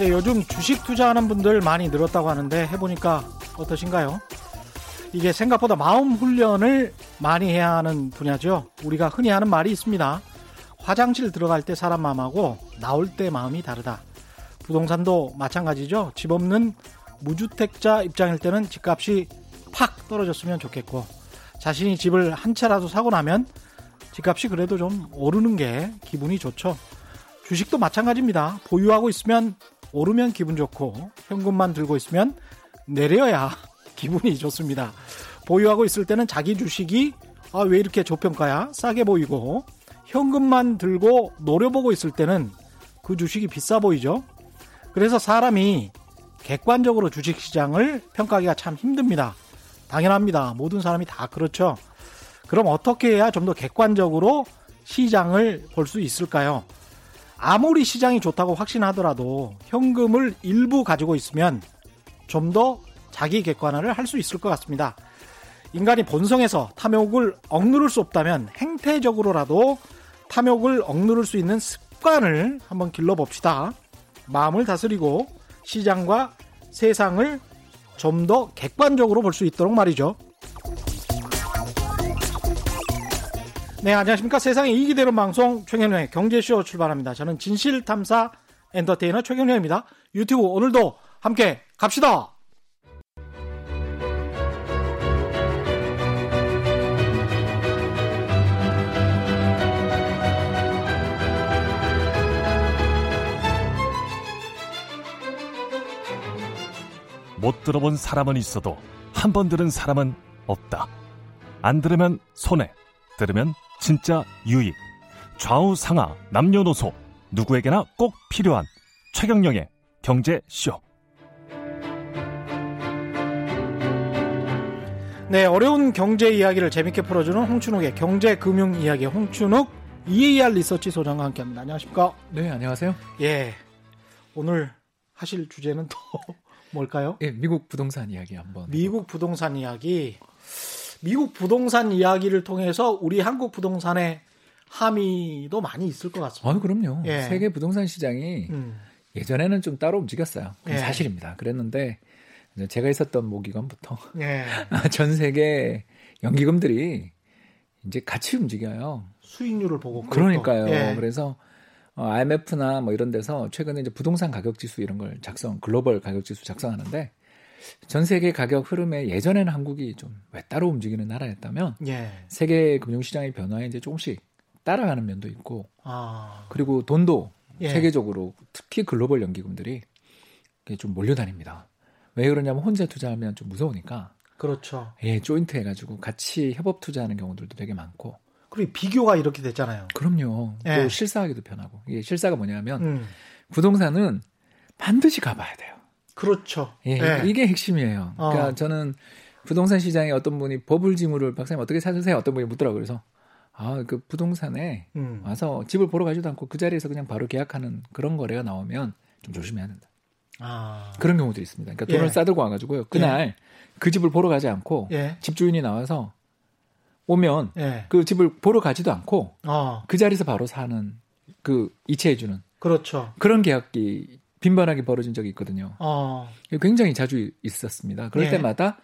네, 요즘 주식 투자하는 분들 많이 늘었다고 하는데 해보니까 어떠신가요? 이게 생각보다 마음 훈련을 많이 해야 하는 분야죠. 우리가 흔히 하는 말이 있습니다. 화장실 들어갈 때 사람 마음하고 나올 때 마음이 다르다. 부동산도 마찬가지죠. 집 없는 무주택자 입장일 때는 집값이 팍 떨어졌으면 좋겠고 자신이 집을 한 채라도 사고 나면 집값이 그래도 좀 오르는 게 기분이 좋죠. 주식도 마찬가지입니다. 보유하고 있으면 오르면 기분 좋고 현금만 들고 있으면 내려야 기분이 좋습니다. 보유하고 있을 때는 자기 주식이 아, 왜 이렇게 저평가야? 싸게 보이고 현금만 들고 노려보고 있을 때는 그 주식이 비싸 보이죠. 그래서 사람이 객관적으로 주식 시장을 평가하기가 참 힘듭니다. 당연합니다. 모든 사람이 다 그렇죠. 그럼 어떻게 해야 좀 더 객관적으로 시장을 볼 수 있을까요? 아무리 시장이 좋다고 확신하더라도 현금을 일부 가지고 있으면 좀 더 자기 객관화를 할 수 있을 것 같습니다. 인간이 본성에서 탐욕을 억누를 수 없다면 행태적으로라도 탐욕을 억누를 수 있는 습관을 한번 길러봅시다. 마음을 다스리고 시장과 세상을 좀 더 객관적으로 볼 수 있도록 말이죠. 네, 안녕하십니까. 이익이 되는 방송 최경련의 경제쇼 출발합니다. 저는 진실탐사 엔터테이너 최경련입니다. 유튜브 오늘도 함께 갑시다! 못 들어본 사람은 있어도 한 번 들은 사람은 없다. 안 들으면 손해, 들으면 진짜 유익. 좌우 상하, 남녀노소, 누구에게나 꼭 필요한 최경영의 경제쇼. 네, 어려운 경제 이야기를 재밌게 풀어주는 홍춘욱의 경제 금융 이야기 홍춘욱 EAR 리서치 소장과 함께합니다. 안녕하십니까? 네, 안녕하세요. 예, 오늘 하실 주제는 또 뭘까요? 예, 미국 부동산 이야기 한번. 미국 부동산 이야기. 미국 부동산 이야기를 통해서 우리 한국 부동산의 함의도 많이 있을 것 같습니다. 아, 그럼요. 예. 세계 부동산 시장이 음. 예전에는 좀 따로 움직였어요. 예. 사실입니다. 그랬는데 제가 있었던 모기관부터 예. 전 세계 연기금들이 이제 같이 움직여요. 수익률을 보고 그러니까요. 예. 그래서 어, IMF나 뭐 이런 데서 최근에 이제 부동산 가격 지수 이런 걸 작성, 글로벌 가격 지수 작성하는데 전 세계 가격 흐름에 예전에는 한국이 좀왜 따로 움직이는 나라였다면 예. 세계 금융시장의 변화에 이제 조금씩 따라가는 면도 있고 아. 그리고 돈도 예. 세계적으로 특히 글로벌 연기금들이 좀 몰려다닙니다. 왜 그러냐면 혼자 투자하면 좀 무서우니까 그렇죠. 예, 조인트 해가지고 같이 협업 투자하는 경우들도 되게 많고 그리고 비교가 이렇게 됐잖아요. 그럼요. 예. 또 실사하기도 편하고 이게 실사가 뭐냐면 음. 부동산은 반드시 가봐야 돼요. 그렇죠. 예, 예. 이게 핵심이에요. 그러니까 어. 저는 부동산 시장에 어떤 분이 버블지물을 박사님 어떻게 찾으세요? 어떤 분이 묻더라고요. 그래서 아, 그 부동산에 음. 와서 집을 보러 가지도 않고 그 자리에서 그냥 바로 계약하는 그런 거래가 나오면 좀 조심해야 된다. 아. 그런 경우도 있습니다. 그러니까 돈을 예. 싸들고 와가지고요. 그날 그 집을 보러 가지 않고 예. 집주인이 나와서 오면 예. 그 집을 보러 가지도 않고 어. 그 자리에서 바로 사는 그 이체해주는 그렇죠. 그런 계약이 빈번하게 벌어진 적이 있거든요. 어. 굉장히 자주 있었습니다. 그럴 예. 때마다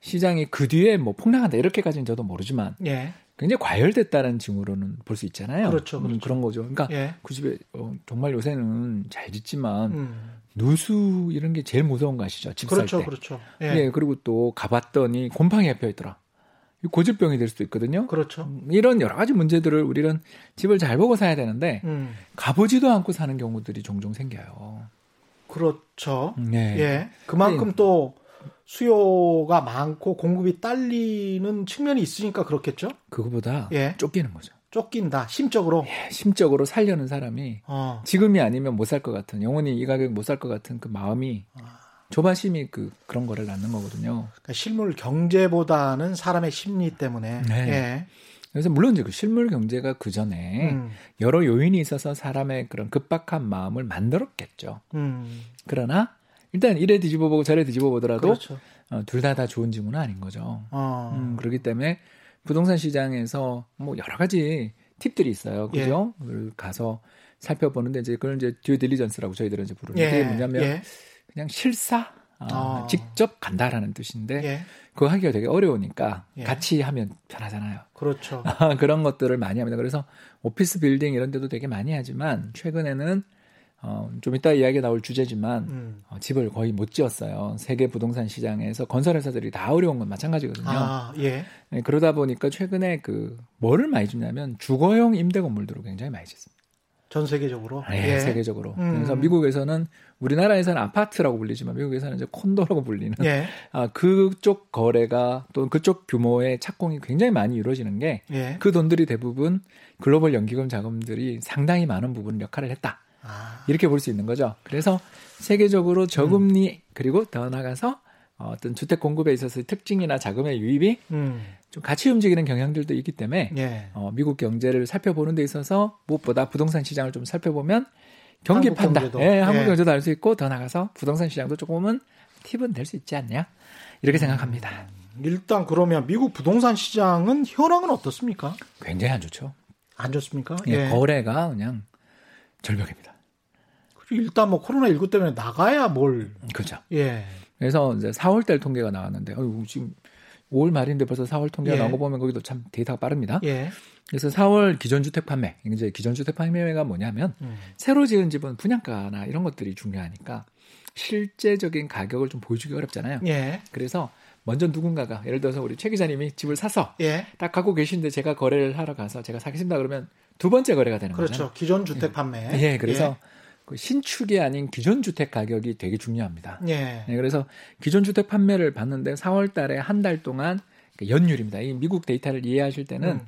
시장이 그 뒤에 뭐 폭락한다 이렇게까지는 저도 모르지만 예. 굉장히 과열됐다는 징후로는 볼 수 있잖아요. 그렇죠, 음, 그렇죠. 그런 거죠. 그러니까 예. 그 집에 어, 정말 요새는 잘 짓지만 음. 누수 이런 게 제일 무서운 거 아시죠? 집살 그렇죠. 때. 그렇죠. 예. 예. 그리고 또 가봤더니 곰팡이 가 있더라. 이 고질병이 될 수도 있거든요. 그렇죠. 음, 이런 여러 가지 문제들을 우리는 집을 잘 보고 사야 되는데 음. 가보지도 않고 사는 경우들이 종종 생겨요. 그렇죠. 네. 예. 그만큼 또 수요가 많고 공급이 딸리는 측면이 있으니까 그렇겠죠? 그거보다 예. 쫓기는 거죠. 쫓긴다. 심적으로. 심적으로 살려는 사람이 어. 지금이 아니면 못 살 것 같은 영원히 이 가격 못 살 것 같은 그 마음이 아. 조바심이 그 그런 거를 낳는 거거든요. 그러니까 실물 경제보다는 사람의 심리 때문에. 네. 예. 그래서 물론 이제 그 실물 경제가 그 전에 음. 여러 요인이 있어서 사람의 그런 급박한 마음을 만들었겠죠. 음. 그러나 일단 이래 뒤집어 보고 저래 뒤집어 보더라도 그렇죠. 둘다다 좋은 징후는 아닌 거죠. 어. 음, 그렇기 때문에 부동산 시장에서 뭐 여러 가지 팁들이 있어요. 예. 그죠? 그걸 가서 살펴보는데 이제 그걸 이제 듀 딜리전스라고 저희들은 이제 부르는데 예. 그게 뭐냐면 예. 그냥 실사 아, 아. 직접 간다라는 뜻인데 예. 그거 하기가 되게 어려우니까 예. 같이 하면 편하잖아요. 그렇죠. 그런 것들을 많이 합니다. 그래서 오피스 빌딩 이런 데도 되게 많이 하지만 최근에는 어, 좀 이따 이야기 나올 주제지만 음. 어, 집을 거의 못 지었어요. 세계 부동산 시장에서 건설회사들이 다 어려운 건 마찬가지거든요. 아, 예. 네, 그러다 보니까 최근에 그 뭐를 많이 주냐면 주거용 임대 건물들을 굉장히 많이 짓습니다. 전 세계적으로. 네, 예. 세계적으로. 음. 그래서 미국에서는 우리나라에서는 아파트라고 불리지만 미국에서는 이제 콘도라고 불리는 예. 아, 그쪽 거래가 또 그쪽 규모의 착공이 굉장히 많이 이루어지는 게 예. 그 돈들이 대부분 글로벌 연기금 자금들이 상당히 많은 부분 역할을 했다. 아, 이렇게 볼 수 있는 거죠. 그래서 세계적으로 저금리 그리고 더 나가서 어, 어떤 주택 공급에 있어서 특징이나 자금의 유입이 음. 좀 같이 움직이는 경향들도 있기 때문에 예. 어, 미국 경제를 살펴보는 데 있어서 무엇보다 부동산 시장을 좀 살펴보면 경기 한국 판단, 경제도. 예, 한국 예. 경제도 알 수 있고 더 나가서 부동산 시장도 조금은 팁은 될 수 있지 않냐 이렇게 생각합니다. 일단 그러면 미국 부동산 시장은 현황은 어떻습니까? 굉장히 안 좋죠. 안 좋습니까? 예, 거래가 그냥 절벽입니다. 일단 뭐 코로나 19 때문에 나가야 뭘 그죠. 예. 그래서 이제 4월 달 통계가 나왔는데 어이구, 지금 5월 말인데 벌써 4월 통계가 예. 나온 거 보면 거기도 참 데이터가 빠릅니다. 예. 그래서 4월 기존주택 판매, 이제 기존주택 판매가 뭐냐면 음. 새로 지은 집은 분양가나 이런 것들이 중요하니까 실제적인 가격을 좀 보여주기 어렵잖아요. 예. 그래서 먼저 누군가가 예를 들어서 우리 최 기자님이 집을 사서 예. 딱 갖고 계신데 제가 거래를 하러 가서 제가 사겠습니다 그러면 두 번째 거래가 되는 그렇죠. 거죠. 기존 주택 판매. 예, 그래서 그 신축이 아닌 기존 주택 가격이 되게 중요합니다. 예. 네, 그래서 기존 주택 판매를 봤는데 4월 달에 한 달 동안 그 연율입니다. 이 미국 데이터를 이해하실 때는 음.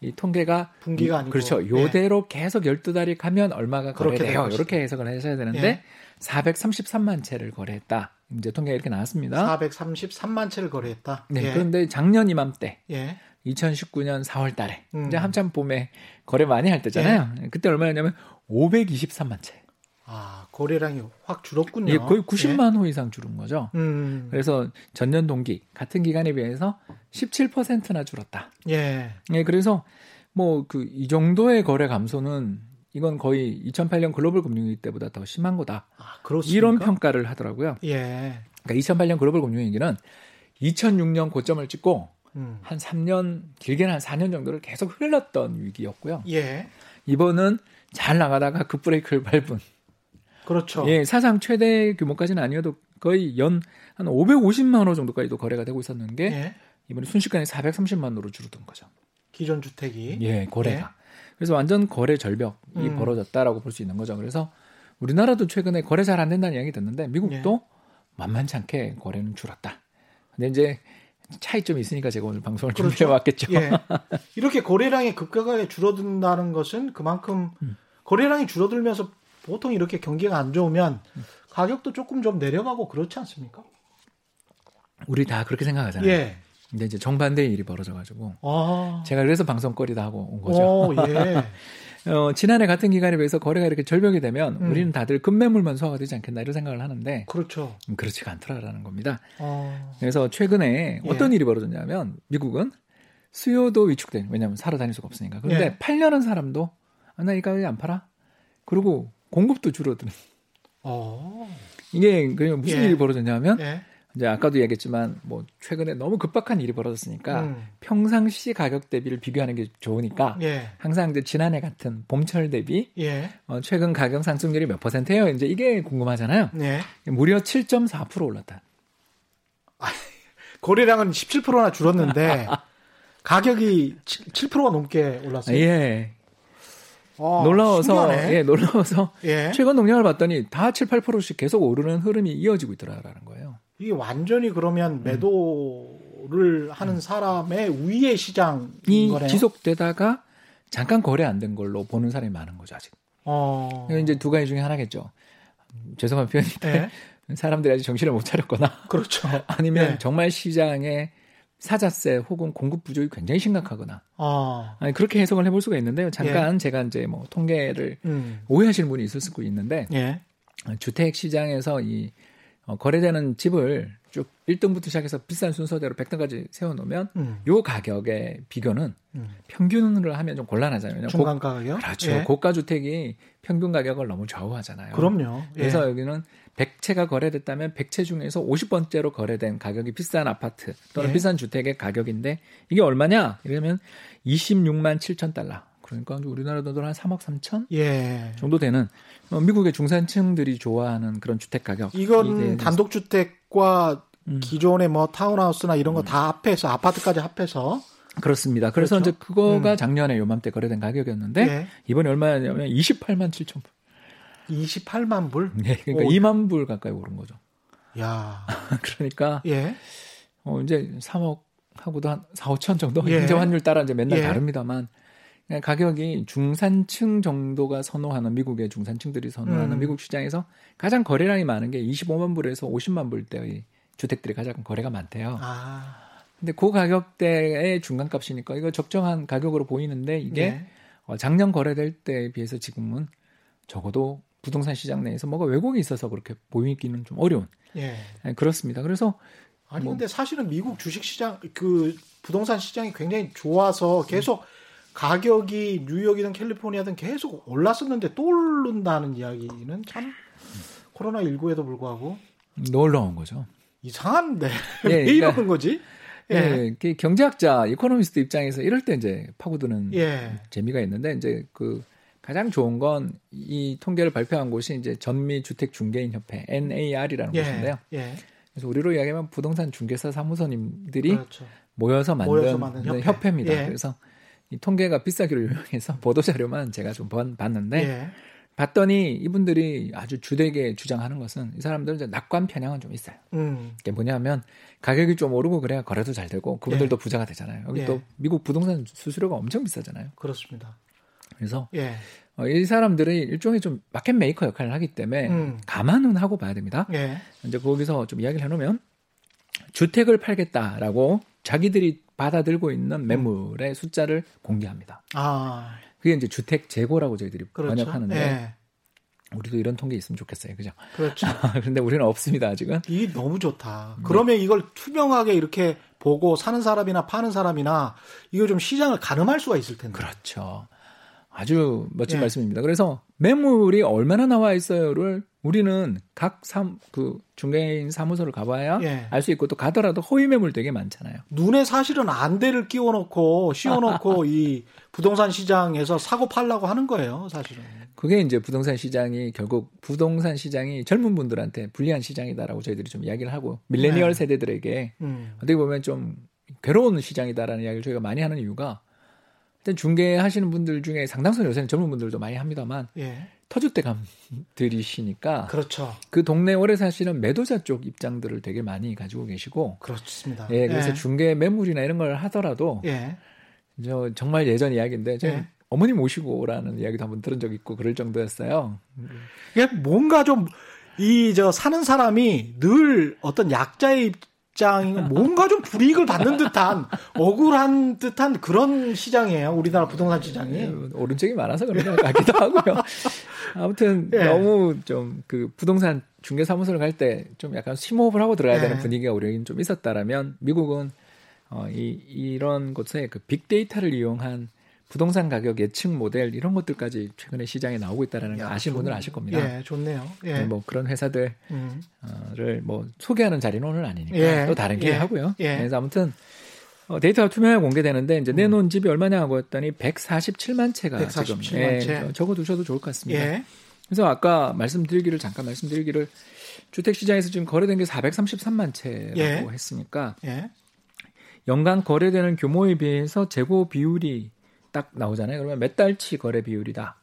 이 통계가 분기가 이- 아니고. 그렇죠. 예. 요대로 계속 12달이 가면 얼마가 거래돼요. 될 이렇게 해석을 하셔야 되는데 예. 433만 채를 거래했다. 이제 통계가 이렇게 나왔습니다. 433만 채를 거래했다. 네, 예. 그런데 작년 이맘때 예. 2019년 4월 달에 음. 이제 한참 봄에 거래 많이 할 때잖아요. 그때 얼마였냐면 523만 채. 아, 거래량이 확 줄었군요. 이게 거의 90만 호 이상 줄은 거죠. 예. 음. 그래서 전년 동기 같은 기간에 비해서 17%나 줄었다. 예. 예, 그래서 뭐 그 이 정도의 거래 감소는 이건 거의 2008년 글로벌 금융위기 때보다 더 심한 거다. 아, 그렇습니까? 이런 평가를 하더라고요. 예. 그러니까 2008년 글로벌 금융위기는 2006년 고점을 찍고 음. 한 3년 길게는 한 4년 정도를 계속 흘렀던 위기였고요. 예. 이번은 잘 나가다가 급브레이크를 밟은 그렇죠. 예, 사상 최대 규모까지는 아니어도 거의 연 한 550만 호 정도까지도 거래가 되고 있었는 게 예. 이번에 순식간에 430만 호로 줄어든 거죠. 기존 주택이. 예, 거래가. 그래서 완전 거래 절벽이 음. 벌어졌다라고 볼 수 있는 거죠. 그래서 우리나라도 최근에 거래 잘 안 된다는 이야기 듣는데 미국도 예. 만만치 않게 거래는 줄었다. 근데 이제 차이점이 있으니까 제가 오늘 방송을 그렇죠. 준비해 왔겠죠. 예. 이렇게 거래량이 급격하게 줄어든다는 것은 그만큼 음. 거래량이 줄어들면서 보통 이렇게 경기가 안 좋으면 가격도 조금 좀 내려가고 그렇지 않습니까? 우리 다 그렇게 생각하잖아요. 예. 근데 이제 정반대의 일이 벌어져가지고 아. 제가 그래서 방송거리다 하고 온 거죠. 오, 예. 어, 지난해 같은 기간에 비해서 거래가 이렇게 절벽이 되면 음. 우리는 다들 급매물만 소화가 되지 않겠나 이런 생각을 하는데 그렇죠. 음, 그렇지가 않더라라는 겁니다. 어. 그래서 최근에 예. 어떤 일이 벌어졌냐면 미국은 수요도 위축된 왜냐하면 사러 다닐 수가 없으니까 그런데 예. 팔려는 사람도 아, 나이 가격에 안 팔아 그리고 공급도 줄어드는 어. 이게 그러면 무슨 예. 일이 벌어졌냐면 예. 이제 아까도 얘기했지만 뭐 최근에 너무 급박한 일이 벌어졌으니까 음. 평상시 가격 대비를 비교하는 게 좋으니까 예. 항상 이제 지난해 같은 봄철 대비 예. 어, 최근 가격 상승률이 몇 퍼센트예요? 이제 이게 궁금하잖아요. 예. 무려 7.4% 올랐다. 거래량은 17%나 줄었는데 가격이 7, 7%가 넘게 올랐어요. 예. 아, 놀라워서 신기하네. 예, 놀라워서 예. 최근 동향을 봤더니 다 7, 8%씩 계속 오르는 흐름이 이어지고 있더라라는 거예요. 이게 완전히 그러면 매도를 하는 사람의 우위의 시장인 이 거네요. 지속되다가 잠깐 거래 안 된 걸로 보는 사람이 많은 거죠 아직. 어. 이제 두 가지 중에 하나겠죠. 음, 죄송한 표현인데 예. 사람들이 아직 정신을 못 차렸거나 그렇죠. 아니면 예. 정말 시장에 사자세 혹은 공급 부족이 굉장히 심각하거나 아. 아니, 그렇게 해석을 해볼 수가 있는데요. 예. 잠깐 제가 이제 뭐 통계를 음. 오해하시는 분이 있을 수도 있는데 예. 주택 시장에서 이 어, 거래되는 집을 쭉 1등부터 시작해서 비싼 순서대로 100등까지 세워놓으면 음. 요 가격의 비교는 음. 평균을 하면 좀 곤란하잖아요. 중간 가격. 그렇죠. 예. 고가 주택이 평균 가격을 너무 좌우하잖아요. 그럼요. 예. 그래서 여기는 100채가 거래됐다면 100채 중에서 50번째로 거래된 가격이 비싼 아파트 또는 예. 비싼 주택의 가격인데 이게 얼마냐? 이러면 26만 7천 달러. 그러니까 우리나라 돈으로 한 3억 3천 예. 정도 되는 어, 미국의 중산층들이 좋아하는 그런 주택 가격. 이건 단독 주택과 음. 기존의 뭐 타운하우스나 이런 거다 합해서 아파트까지 합해서 그렇습니다. 그래서 그렇죠. 이제 그거가 음. 작년에 요맘때 거래된 가격이었는데 예. 이번에 얼마냐면 28만 7천 불. 28만 불. 네, 그러니까 오. 2만 불 가까이 오른 거죠. 야. 그러니까 예. 어, 이제 3억 하고도 한 4, 5천 정도 예. 현재 환율 따라 이제 맨날 예. 다릅니다만 그냥 가격이 중산층 정도가 선호하는 미국의 중산층들이 선호하는 음. 미국 시장에서 가장 거래량이 많은 게 25만 불에서 50만 불대의 주택들이 가장 거래가 많대요. 아. 근데 그 가격대의 중간값이니까 이거 적정한 가격으로 보이는데 이게 네. 어, 작년 거래될 때에 비해서 지금은 적어도 부동산 시장 내에서 뭐가 왜곡이 있어서 그렇게 보이기는 좀 어려운 예. 네, 그렇습니다. 그래서 아니 뭐- 근데 사실은 미국 주식 시장 그 부동산 시장이 굉장히 좋아서 계속 가격이 뉴욕이든 캘리포니아든 계속 올랐었는데 또 오른다는 이야기는 참 코로나 19에도 불구하고 놀라운 거죠. 이상한데 예, 왜 그러니까- 이러는 거지? 예. 예, 그 경제학자, 이코노미스트 입장에서 이럴 때 이제 파고드는 예. 재미가 있는데 이제 그 가장 좋은 건 이 통계를 발표한 곳이 이제 전미 주택 중개인 협회 NAR이라는 예. 곳인데요. 예. 그래서 우리로 이야기하면 부동산 중개사 사무소님들이 그렇죠. 모여서 만든, 만든 협회. 협회. 입니다 예. 그래서 이 통계가 비싸기로 유명해서 보도 자료만 제가 좀 번- 봤는데 예. 봤더니 이분들이 아주 주되게 주장하는 것은 이 사람들은 이제 낙관 편향은 좀 있어요. 음. 이게 뭐냐면 가격이 좀 오르고 그래야 거래도 잘 되고 그분들도 부자가 되잖아요. 여기 예. 또 미국 부동산 수수료가 엄청 비싸잖아요. 그렇습니다. 그래서 예. 어, 이 사람들이 일종의 좀 market maker 역할을 하기 때문에 음. 감안은 하고 봐야 됩니다. 예. 이제 거기서 좀 이야기를 해놓으면 주택을 팔겠다라고 자기들이 받아들고 있는 매물의 숫자를 공개합니다. 아. 그게 이제 주택 재고라고 저희들이 그렇죠. 번역하는데 예. 우리도 이런 통계 있으면 좋겠어요. 그죠? 그렇죠. 그런데 우리는 없습니다, 아직은. 이게 너무 좋다. 네. 그러면 이걸 투명하게 이렇게 보고 사는 사람이나 파는 사람이나 이거 좀 시장을 가늠할 수가 있을 텐데. 그렇죠. 아주 멋진 예. 말씀입니다. 그래서 매물이 얼마나 나와 있어요를 우리는 각 삼, 그 중개인 사무소를 가봐야 예. 알수 있고 또 가더라도 허위 매물 되게 많잖아요. 눈에 사실은 안대를 끼워놓고 씌워놓고 이 부동산 시장에서 사고 팔라고 하는 거예요, 사실은. 그게 이제 부동산 시장이 결국 부동산 시장이 젊은 분들한테 불리한 시장이다라고 저희들이 좀 이야기를 하고 밀레니얼 네. 세대들에게 음. 어떻게 보면 좀 괴로운 시장이다라는 이야기를 저희가 많이 하는 이유가 일단 중개하시는 분들 중에 상당수는 요새는 젊은 분들도 많이 합니다만 예. 터줏대감들이시니까 그렇죠. 그 동네 오래 사시는 매도자 쪽 입장들을 되게 많이 가지고 계시고 그렇습니다. 예, 그래서 예. 중개 매물이나 이런 걸 하더라도 예. 저 정말 예전 이야기인데 저희 예. 어머니 모시고 오라는 이야기도 한번 들은 적 있고 그럴 정도였어요. 이게 뭔가 좀 이 저 사는 사람이 늘 어떤 약자의 입장이 뭔가 좀 불이익을 받는 듯한 억울한 듯한 그런 시장이에요. 우리나라 부동산 시장이. 예, 오른쪽이 많아서 그런 것 같기도 하고요. 아무튼 예. 너무 좀 그 부동산 중개 사무소를 갈 때 좀 약간 심호흡을 하고 들어야 예. 되는 분위기가 우리에겐 좀 있었다라면 미국은 어, 이, 이런 곳에 그 빅데이터를 이용한 부동산 가격 예측 모델 이런 것들까지 최근에 시장에 나오고 있다라는 걸 야, 아시는 분들은 좋- 아실 겁니다. 예, 좋네요. 예. 뭐 그런 회사들을 음. 뭐 소개하는 자리는 오늘 아니니까 예. 또 다른 기회 예. 하고요. 예. 그래서 아무튼 어, 데이터가 투명하게 공개되는데 이제 음. 내놓은 집이 얼마냐 하고 했더니 147만 채가 147만 지금 예, 채. 적어두셔도 좋을 것 같습니다. 예. 그래서 아까 말씀드리기를 잠깐 말씀드리기를 주택 시장에서 지금 거래된 게 433만 채라고 예. 했으니까 예. 연간 거래되는 규모에 비해서 재고 비율이 딱 나오잖아요. 그러면 몇 달치 거래 비율이다.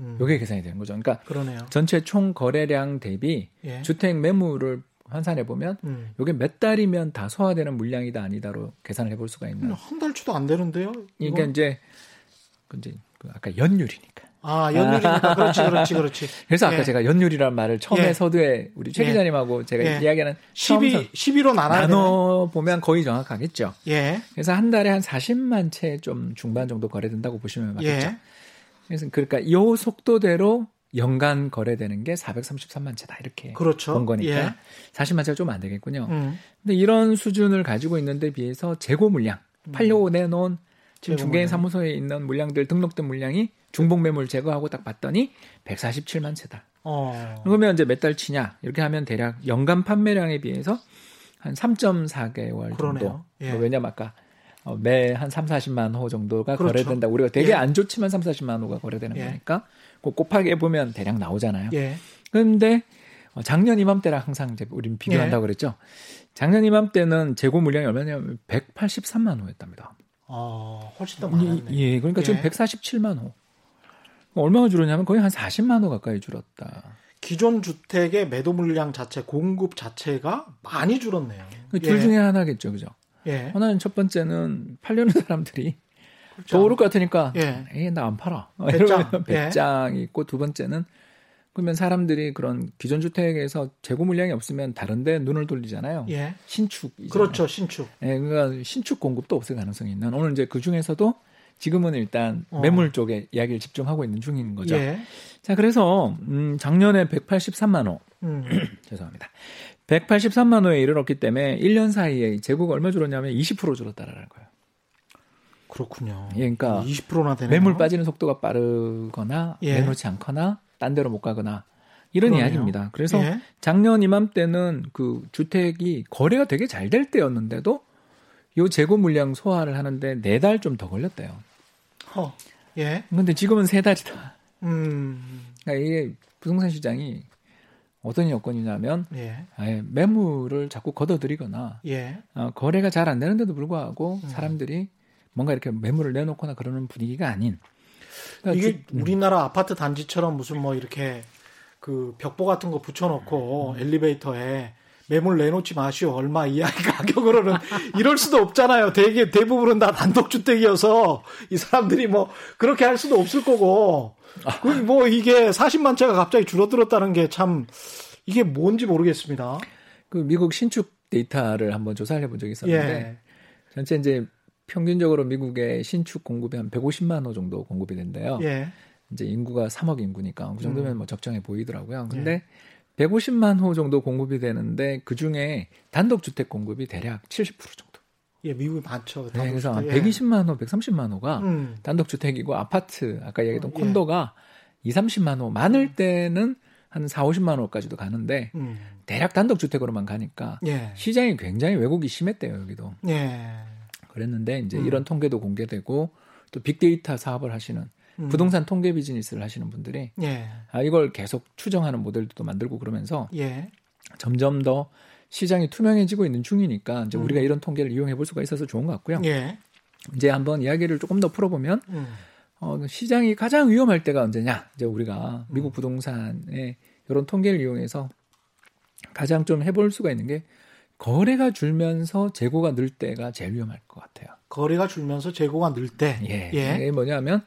음. 요게 계산이 되는 거죠. 그러니까 그러네요. 전체 총 거래량 대비 예. 주택 매물을 환산해 보면 음. 요게 몇 달이면 다 소화되는 물량이다 아니다로 계산을 해볼 수가 있는. 한 달치도 안 되는데요. 그러니까 이건? 이제 그 이제 그 아까 연율이니까. 아, 연율이니까 그렇지, 그렇지, 그렇지. 그래서 아까 예. 제가 연율이라는 말을 처음에 예. 서두에 우리 최 예. 기자님하고 제가 예. 이야기하는 12, 12로 나눠야 되네. 나눠 보면 거의 정확하겠죠. 예. 그래서 한 달에 한 40만 채 좀 중반 정도 거래된다고 보시면 맞겠죠. 예. 그래서 그러니까 이 속도대로 연간 거래되는 게 433만 채다 이렇게 그렇죠. 본 거니까 예. 40만 채가 좀 안 되겠군요. 음. 근데 이런 수준을 가지고 있는데 비해서 재고 물량 팔려고 내놓은 지금 음. 중개인. 사무소에 있는 물량들 등록된 물량이 중복 매물 제거하고 딱 봤더니 147만 채다. 어. 그러면 이제 몇 달 치냐 이렇게 하면 대략 연간 판매량에 비해서 한 3.4개월 정도. 그러네요. 예. 뭐 왜냐면 아까 어, 매한 3, 40만 호 정도가 그렇죠. 거래된다. 우리가 되게 예. 안 좋지만 3, 40만 호가 거래되는 예. 거니까 그 곱하기 해보면 대략 나오잖아요. 예. 그런데 어, 작년 이맘때랑 항상 이제 우리는 비교한다고 그랬죠. 작년 이맘때는 재고 물량이 얼마냐면 183만 호였답니다. 어, 훨씬 더 많았네. 예, 예, 그러니까 지금 예. 147만 호. 얼마가 줄었냐면 거의 한 40만 호 가까이 줄었다. 기존 주택의 매도 물량 자체, 공급 자체가 많이 줄었네요. 그둘 예. 중에 하나겠죠, 그죠? 예. 하나는 첫 번째는 팔려는 사람들이 그렇죠. 더 오를 것 같으니까 예. 에이 나 안 팔아. 배짱. 예. 배짱이 있고 두 번째는 그러면 사람들이 그런 기존 주택에서 재고 물량이 없으면 다른데 눈을 돌리잖아요. 예. 신축. 그렇죠. 신축. 예, 그러니까 신축 공급도 없을 가능성이 있는 오늘 이제 그 중에서도 지금은 일단 어. 매물 쪽에 이야기를 집중하고 있는 중인 거죠. 예. 자, 그래서 음, 작년에 183만 호 음. 죄송합니다. 183만 호에 이르렀기 때문에 1년 사이에 재고가 얼마 줄었냐면 20% 줄었다라는 거예요. 그렇군요. 예, 그러니까 20%나 되네요. 매물 빠지는 속도가 빠르거나 예. 내놓지 않거나 딴 데로 못 가거나 이런 그러네요. 이야기입니다. 그래서 예. 작년 이맘때는 그 주택이 거래가 되게 잘 될 때였는데도 요 재고 물량 소화를 하는데 네 달 좀 더 걸렸대요. 허. 예. 근데 지금은 세 달이다. 음. 그러니까 이게 부동산 시장이 어떤 여건이냐면 예. 아예 매물을 자꾸 걷어들이거나 예. 어, 거래가 잘 안 되는데도 불구하고 음. 사람들이 뭔가 이렇게 매물을 내놓거나 그러는 분위기가 아닌. 그러니까 이게 주- 음. 우리나라 아파트 단지처럼 무슨 뭐 이렇게 그 벽보 같은 거 붙여놓고 음. 엘리베이터에 매물 내놓지 마시오 얼마 이하 가격으로는 이럴 수도 없잖아요. 대개 대부분은 다 단독주택이어서 이 사람들이 뭐 그렇게 할 수도 없을 거고 아. 그뭐 이게 40만 채가 갑자기 줄어들었다는 게 참 이게 뭔지 모르겠습니다. 그 미국 신축 데이터를 한번 조사를 해본 적이 있었는데 예. 전체 이제 평균적으로 미국의 신축 공급이 한 150만 호 정도 공급이 된대요. 예. 이제 인구가 3억 인구니까 그 정도면 음. 뭐 적정해 보이더라고요. 근데 150만 호 정도 공급이 되는데 그 중에 단독 주택 공급이 대략 70% 정도. 예, 미국이 많죠. 네, 그래서 한 예. 120만 호, 130만 호가 음. 단독 주택이고 아파트 아까 얘기했던 예. 콘도가 2, 30만 호 많을 때는 한 4, 50만 호까지도 가는데 음. 대략 단독 주택으로만 가니까 예. 시장이 굉장히 왜곡이 심했대요, 여기도. 예. 그랬는데 이제 음. 이런 통계도 공개되고 또 빅데이터 사업을 하시는 음. 부동산 통계 비즈니스를 하시는 분들이 예. 아 이걸 계속 추정하는 모델도 만들고 그러면서 예. 점점 더 시장이 투명해지고 있는 중이니까 이제 음. 우리가 이런 통계를 이용해 볼 수가 있어서 좋은 것 같고요. 예. 이제 한번 이야기를 조금 더 풀어보면 음. 어, 시장이 가장 위험할 때가 언제냐? 이제 우리가 음. 미국 부동산의 이런 통계를 이용해서 가장 좀 해볼 수가 있는 게 거래가 줄면서 재고가 늘 때가 제일 위험할 것 같아요. 거래가 줄면서 재고가 늘 때. 예. 예. 이게 뭐냐면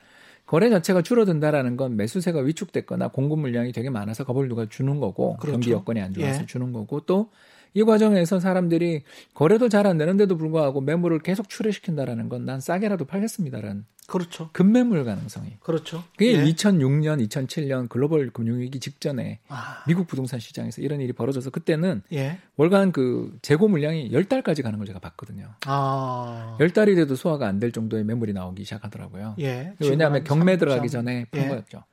거래 자체가 줄어든다라는 건 매수세가 위축됐거나 공급 물량이 되게 많아서 겁을 누가 주는 거고 그렇죠. 경기 여건이 안 좋아서 예. 주는 거고 또 이 과정에서 사람들이 거래도 잘 안 되는데도 불구하고 매물을 계속 출회시킨다라는 건 난 싸게라도 팔겠습니다라는 그렇죠. 급매물 가능성이 그렇죠. 그게 예. 2006년, 2007년 글로벌 금융위기 직전에 아, 미국 부동산 시장에서 이런 일이 벌어져서 그때는 예. 월간 그 재고 물량이 10달까지 가는 걸 제가 봤거든요. 아. 10달이 돼도 소화가 안 될 정도의 매물이 나오기 시작하더라고요. 예. 왜냐하면 경매 한 들어가기 삼- 전에 판 예. 거였죠.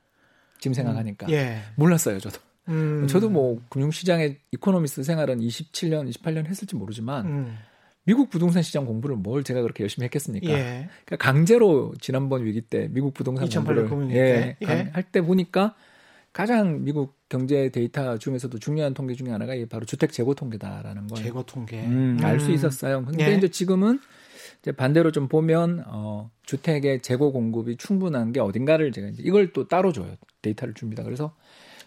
지금 생각하니까. 예. 몰랐어요, 저도. 음. 저도 뭐 금융시장의 이코노미스트 생활은 27년, 28년 했을지 모르지만 음. 미국 부동산 시장 공부를 뭘 제가 그렇게 열심히 했겠습니까? 예. 그러니까 강제로 지난번 위기 때 미국 부동산 2008 공부를 예, 때. 예. 할 때 보니까 가장 미국 경제 데이터 중에서도 중요한 통계 중에 하나가 이 바로 주택 재고 통계다라는 걸 재고 통계. 음, 알수 음. 있었어요. 근데 예. 이제 지금은 이제 반대로 좀 보면 어, 주택의 재고 공급이 충분한 게 어딘가를 제가 이제 이걸 또 따로 줘요. 데이터를 줍니다. 그래서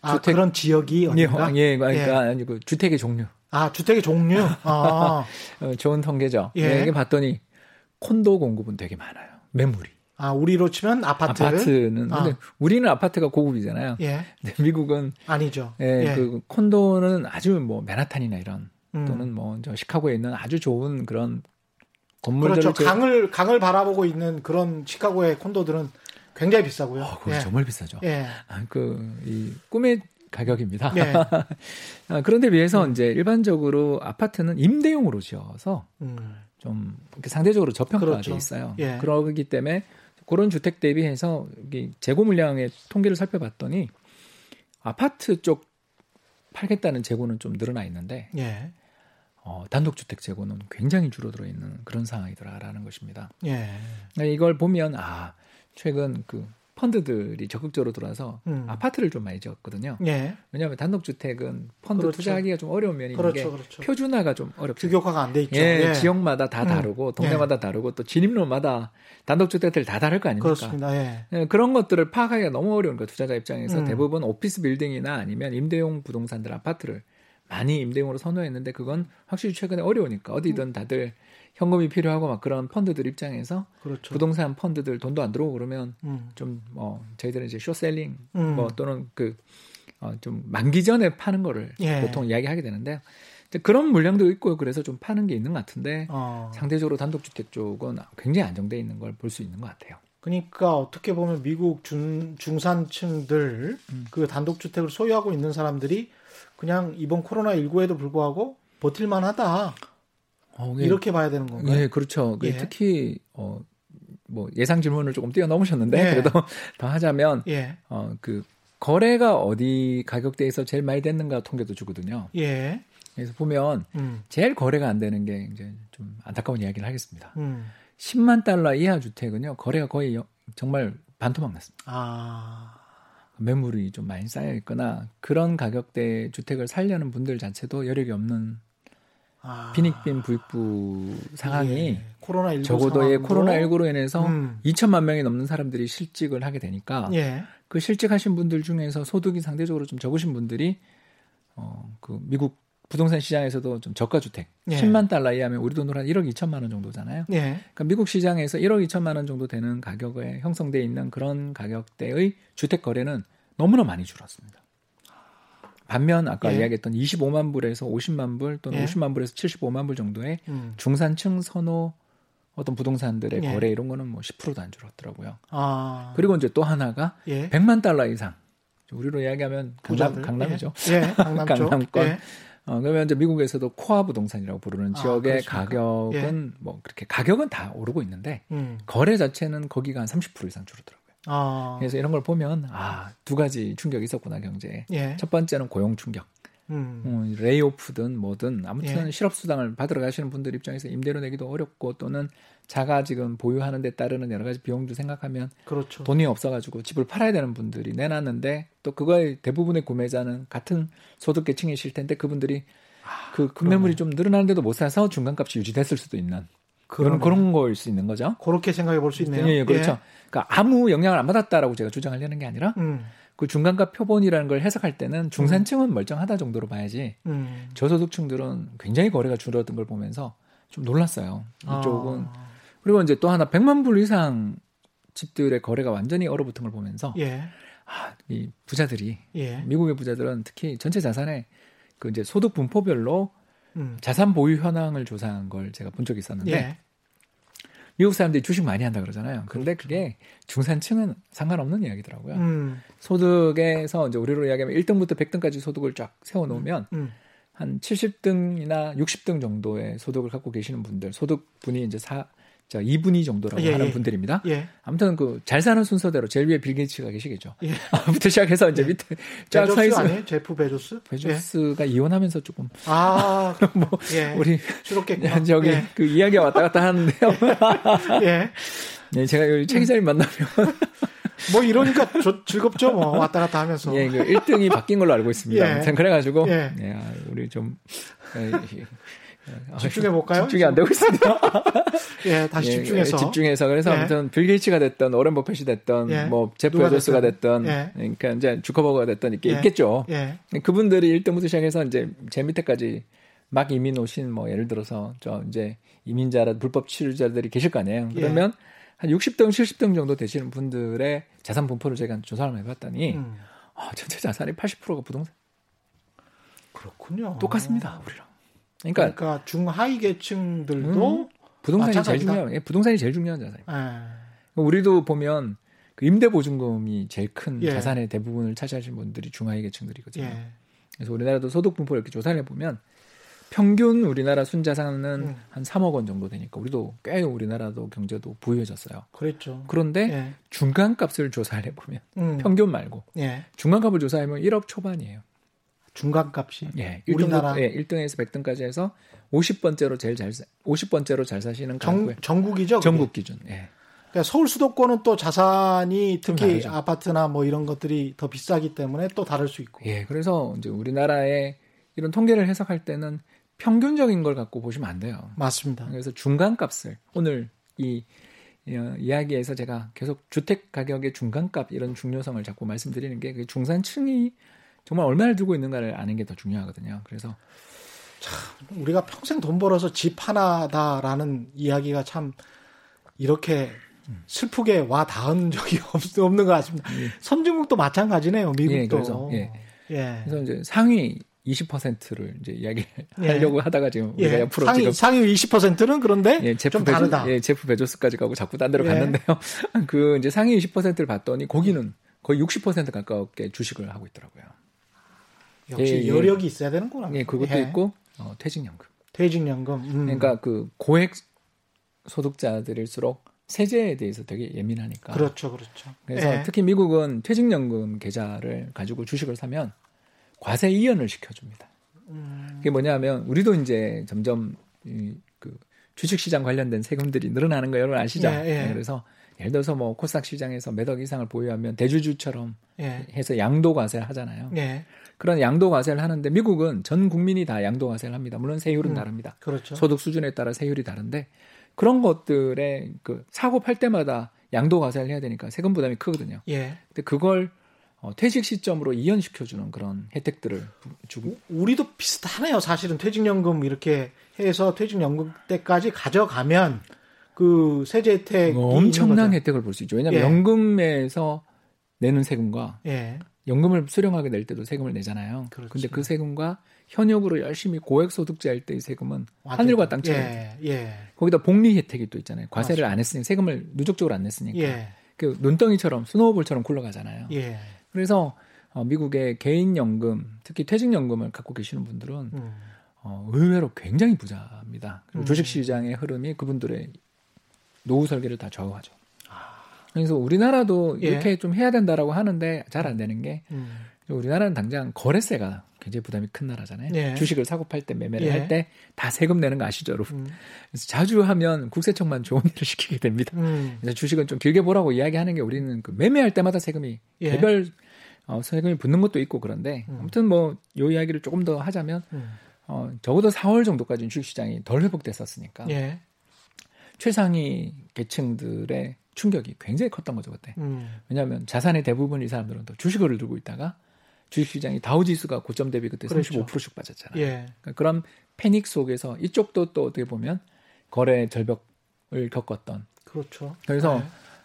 아, 주택- 그런 지역이 예, 어딘가? 예, 그러니까 아니 그 주택의 종류 아, 주택의 종류. 아. 어, 좋은 통계죠. 예. 예. 이게 봤더니 콘도 공급은 되게 많아요. 매물이 아, 우리로 치면 아파트. 아파트는 아. 근데 우리는 아파트가 고급이잖아요. 예. 근데 미국은 아니죠. 예, 예. 그 콘도는 아주 뭐 맨하탄이나 이런 음. 또는 뭐 저 시카고에 있는 아주 좋은 그런 건물들을 그렇죠. 제- 강을 강을 바라보고 있는 그런 시카고의 콘도들은 굉장히 비싸고요. 어, 그거 예. 정말 비싸죠. 예. 아, 그, 이, 꿈의 가격입니다. 예. 아, 그런데 비해서 이제 일반적으로 아파트는 임대용으로 지어서 음. 좀 상대적으로 저평가돼 그렇죠. 있어요. 예. 그러기 때문에 그런 주택 대비해서 재고 물량의 통계를 살펴봤더니 아파트 쪽 팔겠다는 재고는 좀 늘어나 있는데 예. 어, 단독주택 재고는 굉장히 줄어들어 있는 그런 상황이더라라는 것입니다. 예. 그러니까 이걸 보면 아 최근 그 펀드들이 적극적으로 들어와서 음. 아파트를 좀 많이 지었거든요. 예. 왜냐하면 단독주택은 펀드 그렇죠. 투자하기가 좀 어려운 면이 있는 그렇죠. 게 그렇죠. 표준화가 좀 어렵죠. 규격화가 안 돼 있죠. 예, 예. 지역마다 다 음. 다르고 동네마다 다르고 또 진입로마다 단독주택들 다 다를 거 아닙니까? 그렇습니다. 예. 예, 그런 것들을 파악하기가 너무 어려운 거예요. 투자자 입장에서 음. 대부분 오피스 빌딩이나 아니면 임대용 부동산들 아파트를 많이 임대용으로 선호했는데 그건 확실히 최근에 어려우니까 어디든 다들 현금이 필요하고 막 그런 펀드들 입장에서 그렇죠. 부동산 펀드들 돈도 안 들어오고 그러면 음. 좀뭐 저희들은 이제 쇼셀링 음. 뭐 또는 그 어, 좀 만기 전에 파는 거를 예. 보통 이야기하게 되는데 그런 물량도 있고 그래서 좀 파는 게 있는 것 같은데 어. 상대적으로 단독주택 쪽은 굉장히 안정돼 있는 걸 볼 수 있는 것 같아요. 그러니까 어떻게 보면 미국 중, 중산층들 음. 그 단독주택을 소유하고 있는 사람들이 그냥 이번 코로나 19에도 불구하고 버틸만 하다. 어, 예, 이렇게 봐야 되는 건가요? 예, 그렇죠. 그 예. 특히 어, 뭐 예상 질문을 조금 뛰어넘으셨는데 예. 그래도 더 하자면 예. 어, 그 거래가 어디 가격대에서 제일 많이 됐는가 통계도 주거든요. 예. 그래서 보면 음. 제일 거래가 안 되는 게 이제 좀 안타까운 이야기를 하겠습니다. 음. 10만 달러 이하 주택은요 거래가 거의 영- 정말 반토막 났습니다. 아. 매물이 좀 많이 쌓여 있거나 그런 가격대 주택을 살려는 분들 자체도 여력이 없는 아. 빈익빈 부익부 상황이 예. 코로나 19 적어도 예, 코로나 19로 인해서 음. 2천만 명이 넘는 사람들이 실직을 하게 되니까 예. 그 실직하신 분들 중에서 소득이 상대적으로 좀 적으신 분들이 어, 그 미국 부동산 시장에서도 좀 저가 주택 예. 10만 달러 이하면 우리 돈으로 한 1억 2천만 원 정도잖아요. 예. 그러니까 미국 시장에서 1억 2천만 원 정도 되는 가격에 형성돼 있는 그런 가격대의 주택 거래는 너무나 많이 줄었습니다. 반면 아까 예. 이야기했던 25만 불에서 50만 불 또는 예. 50만 불에서 75만 불 정도의 음. 중산층 선호 어떤 부동산들의 예. 거래 이런 거는 뭐 10%도 안 줄었더라고요. 아. 그리고 이제 또 하나가 예. 100만 달러 이상. 우리로 이야기하면 강남, 부자들. 강남이죠. 예. 예. 강남 쪽. 강남권. 예. 어, 그러면 이제 미국에서도 코아 부동산이라고 부르는 아, 지역의 그렇습니까? 가격은 뭐 그렇게 가격은 다 오르고 있는데 음. 거래 자체는 거기가 한 30% 이상 줄었더라고요. 아. 그래서 이런 걸 보면 아, 두 가지 충격이 있었구나 경제에. 예. 첫 번째는 고용 충격. 음. 음, 레이오프든 뭐든 아무튼 예. 실업수당을 받으러 가시는 분들 입장에서 임대료 내기도 어렵고 또는 자가 지금 보유하는 데 따르는 여러 가지 비용도 생각하면 그렇죠. 돈이 없어가지고 집을 팔아야 되는 분들이 내놨는데 또 그거의 대부분의 구매자는 같은 소득계층이실 텐데 그분들이 그 급매물이 좀 늘어나는데도 못 사서 중간값이 유지됐을 수도 있는 그런. 그런 거일 수 있는 거죠. 그렇게 생각해 볼 수 있네요. 예, 예, 그렇죠. 그러니까 아무 영향을 안 받았다라고 제가 주장하려는 게 아니라 음. 그 중간값 표본이라는 걸 해석할 때는 중산층은 멀쩡하다 정도로 봐야지 음. 저소득층들은 굉장히 거래가 줄어든 걸 보면서 좀 놀랐어요. 이쪽은 아. 그리고 이제 또 하나 100만 불 이상 집들의 거래가 완전히 얼어붙은 걸 보면서 예. 아, 이 부자들이 예. 미국의 부자들은 특히 전체 자산의 그 이제 소득 분포별로 음. 자산 보유 현황을 조사한 걸 제가 본 적이 있었는데 예. 미국 사람들이 주식 많이 한다 그러잖아요. 근데 그게 중산층은 상관없는 이야기더라고요. 음. 소득에서 이제 우리로 이야기하면 1등부터 100등까지 소득을 쫙 세워 놓으면 음. 한 70등이나 60등 정도의 소득을 갖고 계시는 분들, 소득 분이 이제 사, 자, 2분위 정도라고 예, 하는 예. 분들입니다. 예. 아무튼 그 잘 사는 순서대로 제일 위에 빌 게이츠가 계시겠죠. 예. 부터 시작해서 이제 밑에 쫙서 베조스 있어요. 아니에요? 제프 베조스? 베조스가 이혼하면서 조금 예. 아, 뭐 예. 우리 줄었겠구나. 저기 예. 그 이야기가 왔다 갔다 하는데요. 예. 네, 제가 여기 차 기자님 만나면 뭐 이러니까 저- 즐겁죠, 뭐 왔다 갔다 하면서. 예, 그 1등이 바뀐 걸로 알고 있습니다. 예. 아무튼 그래가지고 예. 예, 아, 우리 좀 예, 예. 아, 집중해 볼까요? 집중이 안 되고 있습니다. 예, 다시 예, 집중해서. 집중해서 그래서 예. 아무튼 빌 게이츠가 됐던 워렌 버핏이 됐던 예. 뭐 제프 베조스가 됐든. 됐던 예. 그러니까 이제 주커버그가 됐던 이게 예. 있겠죠. 예. 그분들이 1등부터 시작해서 이제 제 밑에까지 막 이민 오신 뭐 예를 들어서 저 이제 이민자라 불법 치료자들이 계실 거 아니에요. 예. 그러면 한 60등, 70등 정도 되시는 분들의 자산 분포를 제가 조사를 해봤더니 음. 아, 전체 자산의 80%가 부동산 그렇군요. 똑같습니다 우리랑. 그러니까, 그러니까, 중하위 계층들도 부동산이 제일. 중요해요. 예, 부동산이 제일 중요한 자산입니다. 예. 우리도 보면 그그 임대 보증금이 제일 큰 예. 자산의 대부분을 차지하시는 분들이 중하위 계층들이거든요. 예. 그래서 우리나라도 소득 분포를 이렇게 조사를 해 보면 평균 우리나라 순자산은 음. 한 3억 원 정도 되니까 우리도 꽤 우리나라도 경제도 부유해졌어요. 그랬죠. 그런데 예. 중간값을 조사를 해보면 음. 평균 말고 예. 중간값을 조사하면 1억 초반이에요. 중간값이 예, 우리나라 1등부터, 예, 1등에서 100등까지 해서 50번째로 제일 잘 사, 50번째로 잘 사시는 정, 전국이죠. 전국 기준. 예. 그러니까 서울 수도권은 또 자산이 좀 특히. 아파트나 뭐 이런 것들이 더 비싸기 때문에 또 다를 수 있고. 예, 그래서 이제 우리나라의 이런 통계를 해석할 때는 평균적인 걸 갖고 보시면 안 돼요. 맞습니다. 그래서 중간 값을 오늘 이 어, 이야기에서 제가 계속 주택 가격의 중간값 이런 중요성을 자꾸 말씀드리는 게그 중산층이 정말 얼마를 들고 있는가를 아는 게 더 중요하거든요. 그래서 우리가 평생 돈 벌어서 집 하나다라는 이야기가 참 이렇게 슬프게 와 닿은 적이 없, 없는 것 같습니다. 선진국도 마찬가지네요. 미국도. 예, 그래서, 예. 예. 그래서 이제 상위 20%를 이제 이야기를 예. 하려고 하다가 지금 우리가 예. 옆으로 상위, 지금 상위 20%는 그런데 예, 제프 좀 베조, 다르다. 예, 제프 베조스까지 가고 자꾸 딴 데로 예. 갔는데요. 그 이제 상위 20%를 봤더니 거기는 거의 60% 가깝게 주식을 하고 있더라고요. 역시 예, 예. 여력이 있어야 되는구나. 예, 그것도 예. 있고 어, 퇴직연금. 퇴직연금. 음. 그러니까 그 고액 소득자들일수록 세제에 대해서 되게 예민하니까. 그렇죠, 그렇죠. 그래서 예. 특히 미국은 퇴직연금 계좌를 가지고 주식을 사면 과세 이연을 시켜줍니다. 음. 그게 뭐냐면 우리도 이제 점점 이, 그 주식시장 관련된 세금들이 늘어나는 거 여러분 아시죠? 예, 예. 네, 그래서 예를 들어서 뭐 코스닥 시장에서 몇 억 이상을 보유하면 대주주처럼 예. 해서 양도 과세를 하잖아요. 예. 그런 양도 과세를 하는데 미국은 전 국민이 다 양도 과세를 합니다. 물론 세율은 음. 다릅니다. 그렇죠. 소득 수준에 따라 세율이 다른데 그런 것들에 그 사고 팔 때마다 양도 과세를 해야 되니까 세금 부담이 크거든요. 예. 근데 그걸 어, 퇴직 시점으로 이연시켜주는 그런 혜택들을 주고 우리도 비슷하네요. 사실은 퇴직연금 이렇게 해서 퇴직연금 때까지 가져가면 그 세제 혜택이 뭐 엄청난. 혜택을 볼 수 있죠. 왜냐하면 예. 연금에서 내는 세금과 예. 연금을 수령하게 낼 때도 세금을 내잖아요. 그렇죠. 근데 그 세금과 현역으로 열심히 고액 소득자일 때의 세금은 완전- 하늘과 땅 차이. 예. 예. 거기다 복리 혜택이 또 있잖아요. 과세를 안 했으니 세금을 누적적으로 안 냈으니까 예. 그 눈덩이처럼 스노우볼처럼 굴러가잖아요. 예. 그래서 어, 미국의 개인 연금, 특히 퇴직 연금을 갖고 계시는 분들은 음. 어, 의외로 굉장히 부자입니다. 그리고 음. 주식 시장의 흐름이 그분들의 노후 설계를 다 좌우하죠. 그래서 우리나라도 예. 이렇게 좀 해야 된다라고 하는데 잘 안 되는 게 음. 우리나라는 당장 거래세가 굉장히 부담이 큰 나라잖아요. 예. 주식을 사고 팔 때 매매를 예. 할때 다 세금 내는 거 아시죠, 여러분? 음. 그래서 자주 하면 국세청만 좋은 일을 시키게 됩니다. 음. 그래서 주식은 좀 길게 보라고 이야기하는 게 우리는 그 매매할 때마다 세금이 예. 개별 어, 세금이 붙는 것도 있고 그런데 음. 아무튼 뭐 요 이야기를 조금 더 하자면 음. 어, 적어도 4월 정도까지는 주식시장이 덜 회복됐었으니까 예. 최상위 계층들의 충격이 굉장히 컸던 거죠 그때. 음. 왜냐하면 자산의 대부분 이 사람들은 또 주식을 들고 있다가 주식시장이 다우지수가 고점 대비 그때 그렇죠. 35%씩 빠졌잖아요. 예. 그러니까 그런 패닉 속에서 이쪽도 또 어떻게 보면 거래 절벽을 겪었던. 그렇죠. 그래서 네.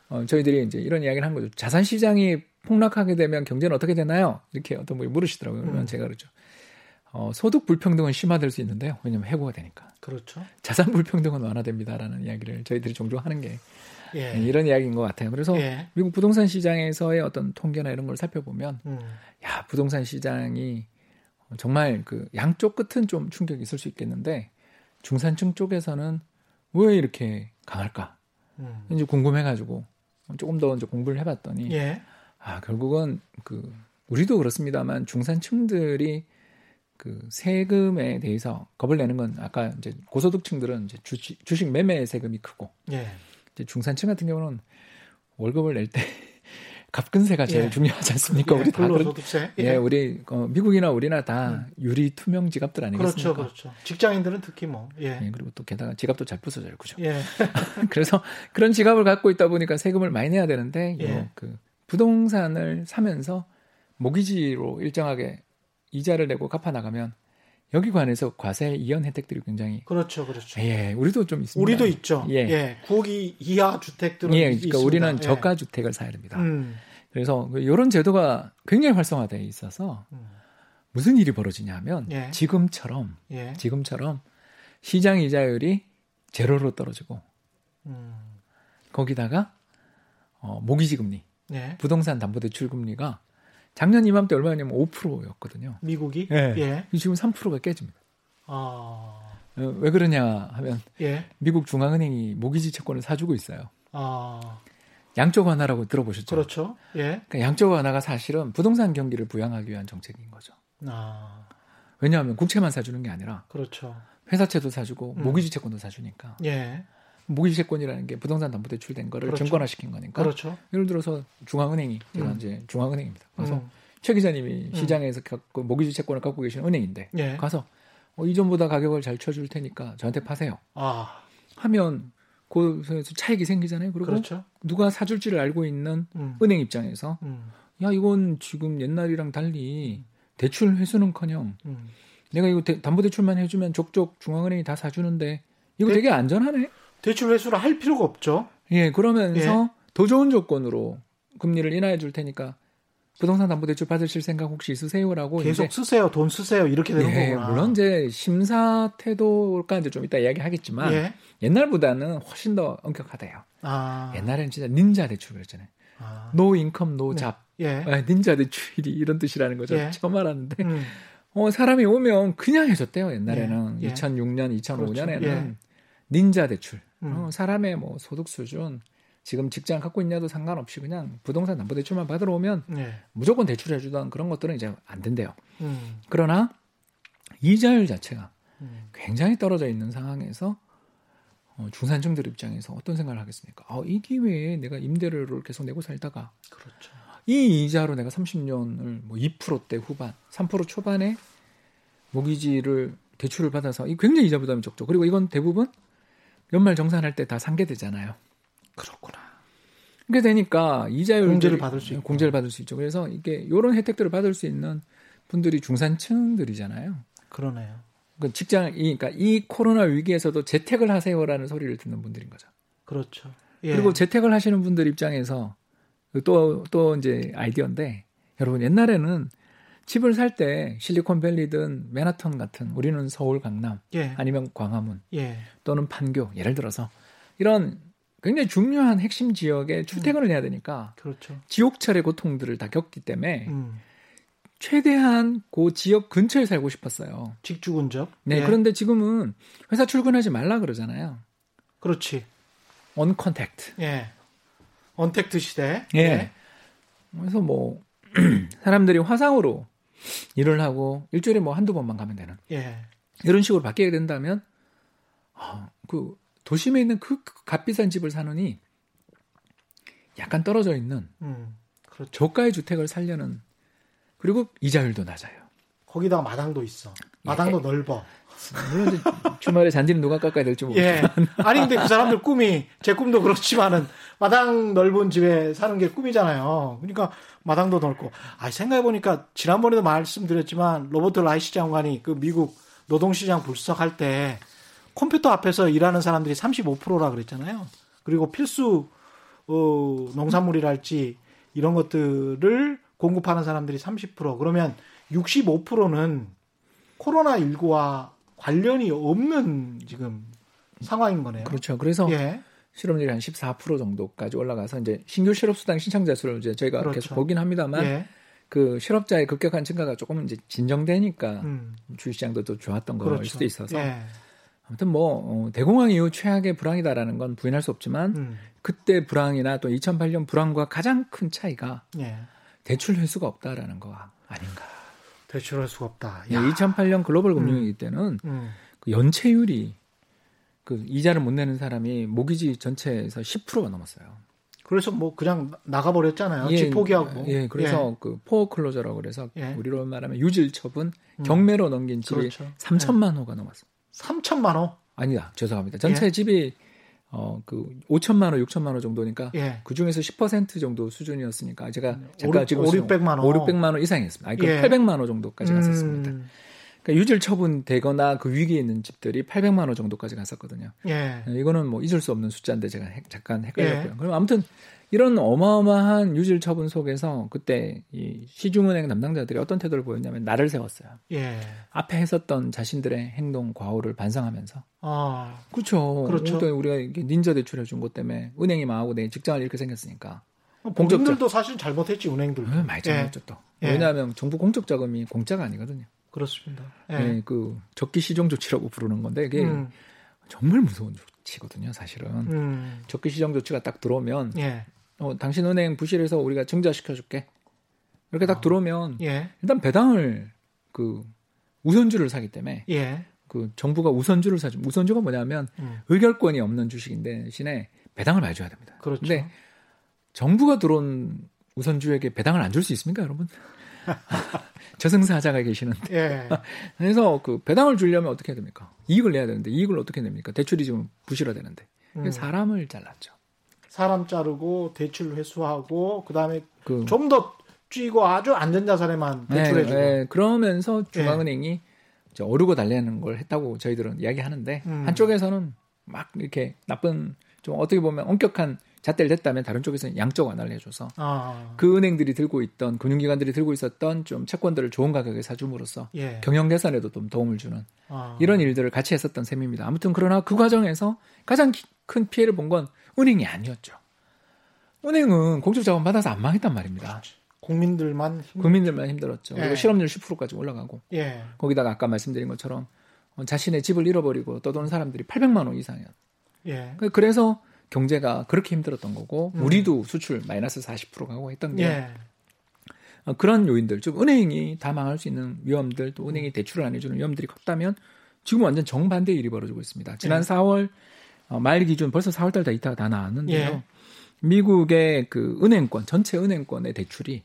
어, 저희들이 이제 이런 이야기를 한 거죠. 자산 시장이 폭락하게 되면 경제는 어떻게 되나요? 이렇게 어떤 분이 물으시더라고요. 그러면 음. 제가 그러죠. 어, 소득 불평등은 심화될 수 있는데요. 왜냐하면 해고가 되니까. 그렇죠. 자산 불평등은 완화됩니다라는 이야기를 저희들이 종종 하는 게 예. 이런 이야기인 것 같아요. 그래서 예. 미국 부동산 시장에서의 어떤 통계나 이런 걸 살펴보면 음. 야 부동산 시장이 정말 그 양쪽 끝은 좀 충격이 있을 수 있겠는데 중산층 쪽에서는 왜 이렇게 강할까? 음. 이제 궁금해가지고 조금 더 이제 공부를 해봤더니 예. 아 결국은 그 우리도 그렇습니다만 중산층들이 그 세금에 대해서 겁을 내는 건 아까 이제 고소득층들은 이제 주식, 주식 매매 세금이 크고 예. 이제 중산층 같은 경우는 월급을 낼 때 갑근세가 제일 예. 중요하지 않습니까? 예. 우리 다 근로소득세. 예, 우리 어, 미국이나 우리나 다 유리 투명 지갑들 아니겠습니까? 그렇죠, 그렇죠. 직장인들은 특히 뭐, 예. 예, 그리고 또 게다가 지갑도 잘 부서져요, 그죠? 예. 그래서 그런 지갑을 갖고 있다 보니까 세금을 많이 내야 되는데 예. 요, 그 부동산을 사면서 모기지로 일정하게 이자를 내고 갚아 나가면 여기 관해서 과세 이연 혜택들이 굉장히 그렇죠, 그렇죠. 예, 우리도 좀 있습니다. 우리도 있죠. 예. 예. 9억 이- 이하 주택들은 예, 있- 그러니까 있습니다. 우리는 예. 저가 주택을 사야 됩니다. 음. 그래서 이런 제도가 굉장히 활성화되어 있어서 음. 무슨 일이 벌어지냐면 예. 지금처럼 예. 지금처럼 시장 이자율이 제로로 떨어지고 음. 거기다가 어, 모기지 금리 예. 부동산 담보대출 금리가 작년 이맘때 얼마냐면 5%였거든요. 미국이? 예. 예. 지금 3%가 깨집니다. 아. 어, 왜 그러냐 하면 예. 미국 중앙은행이 모기지 채권을 사주고 있어요. 아. 양적 완화라고 들어보셨죠? 그렇죠. 예. 그러니까 양적 완화가 사실은 부동산 경기를 부양하기 위한 정책인 거죠. 아. 왜냐하면 국채만 사주는 게 아니라 그렇죠. 회사채도 사주고 음. 모기지 채권도 사주니까. 예. 모기지 채권이라는 게 부동산 담보 대출된 거를 그렇죠. 증권화시킨 거니까. 그렇죠. 예를 들어서 중앙은행이 제가 음. 이제 중앙은행입니다. 그래서 음. 최 기자님이 음. 시장에서 갖고 모기지 채권을 갖고 계신 은행인데 예. 가서 어, 이전보다 가격을 잘 쳐줄 테니까 저한테 파세요. 아. 하면 그에서 차익이 생기잖아요. 그리고 그렇죠. 누가 사줄지를 알고 있는 음. 은행 입장에서 음. 야 이건 지금 옛날이랑 달리 대출 회수는커녕 음. 내가 이거 담보대출만 해주면 족족 중앙은행이 다 사주는데 이거 대, 되게 안전하네. 대출 회수를 할 필요가 없죠. 예, 그러면서 예. 더 좋은 조건으로 금리를 인하해 줄 테니까 부동산 담보 대출 받으실 생각 혹시 있으세요라고 계속 쓰세요, 돈 쓰세요 이렇게 되는 예, 거구나. 물론 이제 심사 태도가 이제 좀 이따 이야기하겠지만 예. 옛날보다는 훨씬 더 엄격하대요. 아. 옛날에는 진짜 닌자 대출이었잖아요. 아. no income no job. 예. 아, 닌자 대출이 이런 뜻이라는 거죠. 예. 처음 알았는데 음. 어, 사람이 오면 그냥 해줬대요. 옛날에는 예. 2006년, 2005년에는 그렇죠. 닌자 대출. 음. 어, 사람의 뭐 소득 수준 지금 직장 갖고 있냐도 상관없이 그냥 부동산 담보대출만 받으러 오면 네. 무조건 대출해주던 그런 것들은 이제 안 된대요. 음. 그러나 이자율 자체가 음. 굉장히 떨어져 있는 상황에서 어, 중산층들 입장에서 어떤 생각을 하겠습니까? 아, 이 기회에 내가 임대료를 계속 내고 살다가 그렇죠. 이 이자로 내가 30년을 뭐 2%대 후반, 3% 초반에 모기지를 대출을 받아서 이 굉장히 이자 부담이 적죠. 그리고 이건 대부분 연말 정산할 때 다 상계되잖아요. 그렇구나. 그게 되니까 이자율 공제를 받을 수 있고. 공제를 받을 수 있죠. 그래서 이게 이런 혜택들을 받을 수 있는 분들이 중산층들이잖아요. 그러네요. 그 직장, 그러니까 이 코로나 위기에서도 재택을 하세요라는 소리를 듣는 분들인 거죠. 그렇죠. 예. 그리고 재택을 하시는 분들 입장에서 또, 또 이제 아이디어인데, 여러분 옛날에는 집을 살 때 실리콘밸리든 맨하탄 같은 우리는 서울 강남 예. 아니면 광화문 예. 또는 판교 예를 들어서 이런 굉장히 중요한 핵심 지역에 출퇴근을 음. 해야 되니까 그렇죠. 지옥철의 고통들을 다 겪기 때문에 음. 최대한 그 지역 근처에 살고 싶었어요. 직주 근접. 네. 예. 그런데 지금은 회사 출근하지 말라 그러잖아요. 그렇지. uncontact. 예. 언택트 시대. 예. 예. 그래서 뭐 사람들이 화상으로 일을 하고 일주일에 뭐 한두 번만 가면 되는. 예. 이런 식으로 바뀌게 된다면 어, 그 도심에 있는 그 값비싼 집을 사느니 약간 떨어져 있는 음, 그렇죠. 저가의 주택을 살려는 그리고 이자율도 낮아요. 거기다가 마당도 있어. 마당도 예. 넓어. 물론 주말에 잔디는 누가 깎아야 될지 모르겠지만. 예. 아니 근데 그 사람들 꿈이 제 꿈도 그렇지만은 마당 넓은 집에 사는 게 꿈이잖아요. 그러니까 마당도 넓고. 아 생각해 보니까 지난번에도 말씀드렸지만 로버트 라이시 장관이 그 미국 노동시장 불석할 때 컴퓨터 앞에서 일하는 사람들이 35%라 그랬잖아요. 그리고 필수 어, 농산물이랄지 이런 것들을 공급하는 사람들이 30% 그러면 65%는 코로나 19와 관련이 없는 지금 상황인 거네요. 그렇죠. 그래서 예. 실업률이 한 14% 정도까지 올라가서 이제 신규 실업 수당 신청자 수를 이제 저희가 그렇죠. 계속 보긴 합니다만 예. 그 실업자의 급격한 증가가 조금 이제 진정되니까 음. 주식시장도 또 좋았던 그렇죠. 수도 있어서 예. 아무튼 뭐 어, 대공황 이후 최악의 불황이다라는 건 부인할 수 없지만 음. 그때 불황이나 또 2008년 불황과 가장 큰 차이가 예. 대출 회수가 없다라는 거 아닌가. 대출 회수가 없다. 야. 2008년 글로벌 금융위기 음. 때는 음. 그 연체율이 그 이자를 못 내는 사람이 모기지 전체에서 10%가 넘었어요. 그래서 뭐 그냥 나가버렸잖아요. 예, 집 포기하고. 예, 그래서 예. 그 foreclosure라고 그래서 예. 우리로 말하면 유질 처분 음. 경매로 넘긴 집이 그렇죠. 3천만 호가 넘었어요. 3천만 호? 아니다. 죄송합니다. 전체 예? 집이 어, 그 5천만 호, 6천만 호 정도니까 예. 그 중에서 10% 정도 수준이었으니까 제가 잠깐 5, 지금 5, 600만 호. 5, 600만 호 이상이었습니다. 아니, 그 예. 800만 호 정도까지 음. 갔었습니다. 그러니까 유질 처분되거나 그 위기에 있는 집들이 800만 호 정도까지 갔었거든요. 예. 이거는 뭐 잊을 수 없는 숫자인데 제가 잠깐 헷갈렸고요. 예. 그럼 아무튼 이런 어마어마한 유질 처분 속에서 그때 이 시중은행 담당자들이 어떤 태도를 보였냐면 나를 세웠어요. 예. 앞에 했었던 자신들의 행동 과오를 반성하면서. 아, 그렇죠. 그렇죠. 우리가 닌자 대출해 준 것 때문에 은행이 망하고 내 직장을 이렇게 생겼으니까. 공적들도 사실 잘못했지 은행들. 음, 많이 잘못했죠 또. 예. 왜냐하면 정부 공적 자금이 공짜가 아니거든요. 그렇습니다. 예. 예, 그 적기 시정 조치라고 부르는 건데 이게 음. 정말 무서운 조치거든요, 사실은. 음. 적기 시정 조치가 딱 들어오면 예. 어, 당신 은행 부실해서 우리가 증자시켜 줄게. 이렇게 딱 어. 들어오면 예. 일단 배당을 그 우선주를 사기 때문에 예. 그 정부가 우선주를 사죠. 우선주가 뭐냐면 음. 의결권이 없는 주식인데 대신에 배당을 많이 줘야 됩니다. 그렇죠. 근데 정부가 들어온 우선주에게 배당을 안 줄 수 있습니까, 여러분? 저승사자가 계시는데. 예. 그래서 그 배당을 주려면 어떻게 해야 됩니까? 이익을 내야 되는데 이익을 어떻게 냅니까? 대출이 지금 부실화되는데. 음. 사람을 잘랐죠. 사람 자르고 대출 회수하고 그다음에 그, 좀더 쥐고 아주 안전자산에만 네, 대출해주고. 네, 네. 그러면서 중앙은행이 예. 어르고 달래는 걸 했다고 저희들은 이야기하는데 음. 한쪽에서는 막 이렇게 나쁜 좀 어떻게 보면 엄격한 잣대를 댔다면 다른 쪽에서는 양적 완화를 해줘서 아. 그 은행들이 들고 있던 금융기관들이 들고 있었던 좀 채권들을 좋은 가격에 사줌으로써 예. 경영 개선에도 좀 도움을 주는 아. 이런 일들을 같이 했었던 셈입니다. 아무튼 그러나 그 과정에서 가장 큰 피해를 본 건 은행이 아니었죠. 은행은 공적 자금 받아서 안 망했단 말입니다. 그렇지. 국민들만 힘... 국민들만 힘들었죠. 예. 그리고 실업률 10%까지 올라가고 예. 거기다가 아까 말씀드린 것처럼 자신의 집을 잃어버리고 떠도는 사람들이 800만 원 이상이에요. 예. 그래서 경제가 그렇게 힘들었던 거고 음. 우리도 수출 마이너스 40% 가고 했던 게 예. 어, 그런 요인들, 즉 은행이 다 망할 수 있는 위험들, 또 은행이 대출을 안 해주는 위험들이 컸다면 지금 완전 정반대의 일이 벌어지고 있습니다. 지난 예. 4월 어, 말 기준 벌써 4월달 다 이따가 다 나왔는데요. 예. 미국의 그 은행권 전체 은행권의 대출이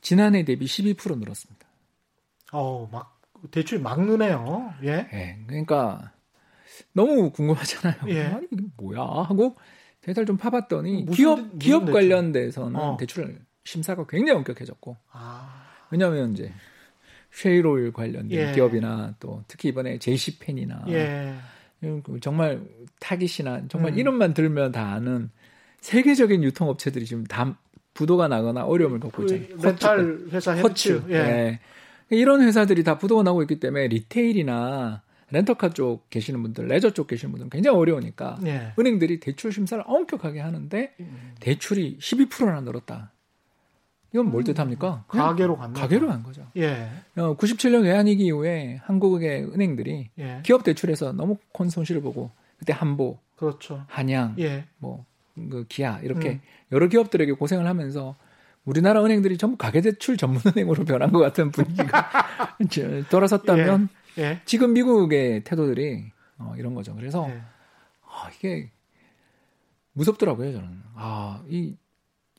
지난해 대비 12% 늘었습니다. 어, 막 대출 막 느네요. 예. 예. 그러니까 너무 궁금하잖아요. 예. 아니 이게 뭐야 하고 데이터를 좀 파봤더니 무슨, 기업 무슨 기업 대출? 관련돼서는 어. 대출 심사가 굉장히 엄격해졌고 아. 왜냐하면 이제 셰일오일 관련된 예. 기업이나 또 특히 이번에 JCPenney나 예. 그 정말 타깃이나 정말 음. 이름만 들면 다 아는 세계적인 유통업체들이 지금 다 부도가 나거나 어려움을 겪고 그 있잖아요. 렌탈 회사 허츠. 예. 네. 이런 회사들이 다 부도가 나고 있기 때문에 retail이나 렌터카 쪽 계시는 분들, 레저 쪽 계시는 분들은 굉장히 어려우니까 예. 은행들이 대출 심사를 엄격하게 하는데 음. 대출이 12%나 늘었다. 이건 뭘 음. 뜻합니까? 가계로 간 가계로 간 거죠. 예. 어, 97년 외환위기 이후에 한국의 은행들이 예. 기업 대출에서 너무 큰 손실을 보고 그때 한보, 그렇죠. 한양, 예. 뭐그 기아 이렇게 음. 여러 기업들에게 고생을 하면서 우리나라 은행들이 전부 가계대출 전문은행으로 변한 것 같은 분위기가 돌아섰다면 예. 예. 지금 미국의 태도들이 어, 이런 거죠. 그래서 예. 아, 이게 무섭더라고요 저는. 아, 이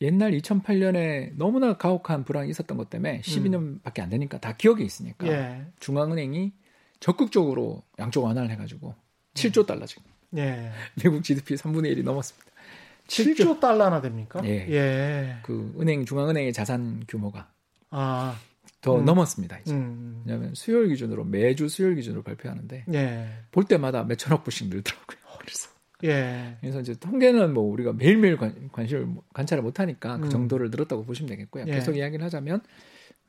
옛날 2008년에 너무나 가혹한 불황이 있었던 것 때문에 12년밖에 안 되니까 다 기억에 있으니까 예. 중앙은행이 적극적으로 양쪽 완화를 해가지고 7조 달러 지금. 예. 미국 GDP 3분의 1이 넘었습니다. 7조 달러나 됩니까? 예. 예. 그 은행 중앙은행의 자산 규모가 아. 더 음. 넘었습니다. 이제. 음. 왜냐하면 수요일 기준으로 매주 수요일 기준으로 발표하는데 예. 볼 때마다 몇천억 불씩 늘더라고요. 그래서 예. 그래서 이제 통계는 뭐 우리가 매일매일 관, 관심을 관찰을 못하니까 그 음. 정도를 늘었다고 보시면 되겠고요. 예. 계속 이야기를 하자면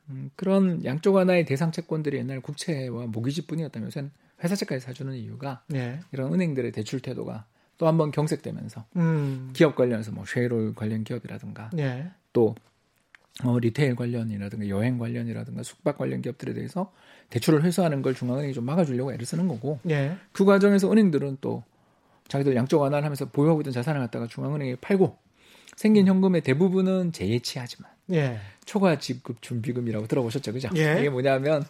음, 그런 양적완화의 대상 채권들이 옛날 국채와 모기지뿐이었다면 요새는 회사채까지 사주는 이유가 예. 이런 은행들의 대출 태도가 또 한번 경색되면서 음. 기업 관련해서 뭐 셰일오일 관련 기업이라든가 예. 또 어, retail 관련이라든가 여행 관련이라든가 숙박 관련 기업들에 대해서 대출을 회수하는 걸 중앙은행이 좀 막아주려고 애를 쓰는 거고 예. 그 과정에서 은행들은 또 자기들 양쪽 완화를 하면서 보유하고 있던 자산을 갖다가 중앙은행에 팔고 생긴 현금의 대부분은 재예치하지만 예. 초과 지급 준비금이라고 들어보셨죠, 그죠? 예. 이게 뭐냐면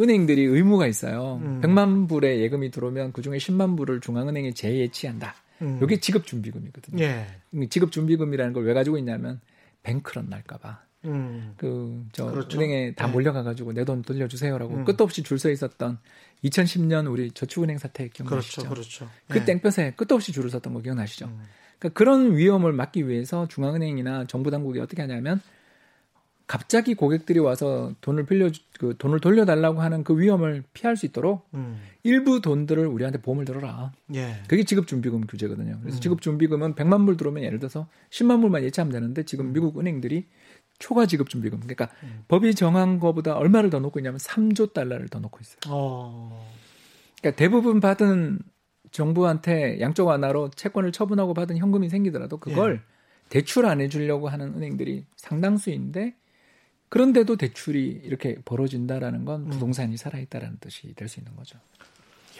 은행들이 의무가 있어요. 음. 100만 불의 예금이 들어오면 그 중에 10만 불을 중앙은행에 재예치한다. 음. 이게 지급 준비금이거든요. 예. 지급 준비금이라는 걸 왜 가지고 있냐면 뱅크런 날까봐. 음. 그저 그렇죠. 은행에 다 네. 몰려가가지고 내 돈 돌려주세요라고 음. 끝도 없이 줄 서 있었던 2010년 우리 저축은행 사태 기억나시죠? 그렇죠, 그렇죠. 그 네. 땡볕에 끝도 없이 줄을 섰던 거 기억나시죠? 음. 그러니까 그런 위험을 막기 위해서 중앙은행이나 정부 당국이 어떻게 하냐면 갑자기 고객들이 와서 돈을 빌려 그 돈을 돌려달라고 하는 그 위험을 피할 수 있도록 음. 일부 돈들을 우리한테 보험을 들어라. 예. 그게 지급 준비금 규제거든요. 그래서 음. 지급 준비금은 100만 불 들어오면 예를 들어서 10만 불만 예치하면 되는데 지금 음. 미국 은행들이 초과 지급 준비금 그러니까 음. 법이 정한 거보다 얼마를 더 놓고 있냐면 3조 달러를 더 놓고 있어요. 어. 그러니까 대부분 받은 정부한테 양쪽 하나로 채권을 처분하고 받은 현금이 생기더라도 그걸 예. 대출 안 해주려고 하는 은행들이 상당수인데 그런데도 대출이 이렇게 벌어진다라는 건 음. 부동산이 살아있다라는 뜻이 될 수 있는 거죠.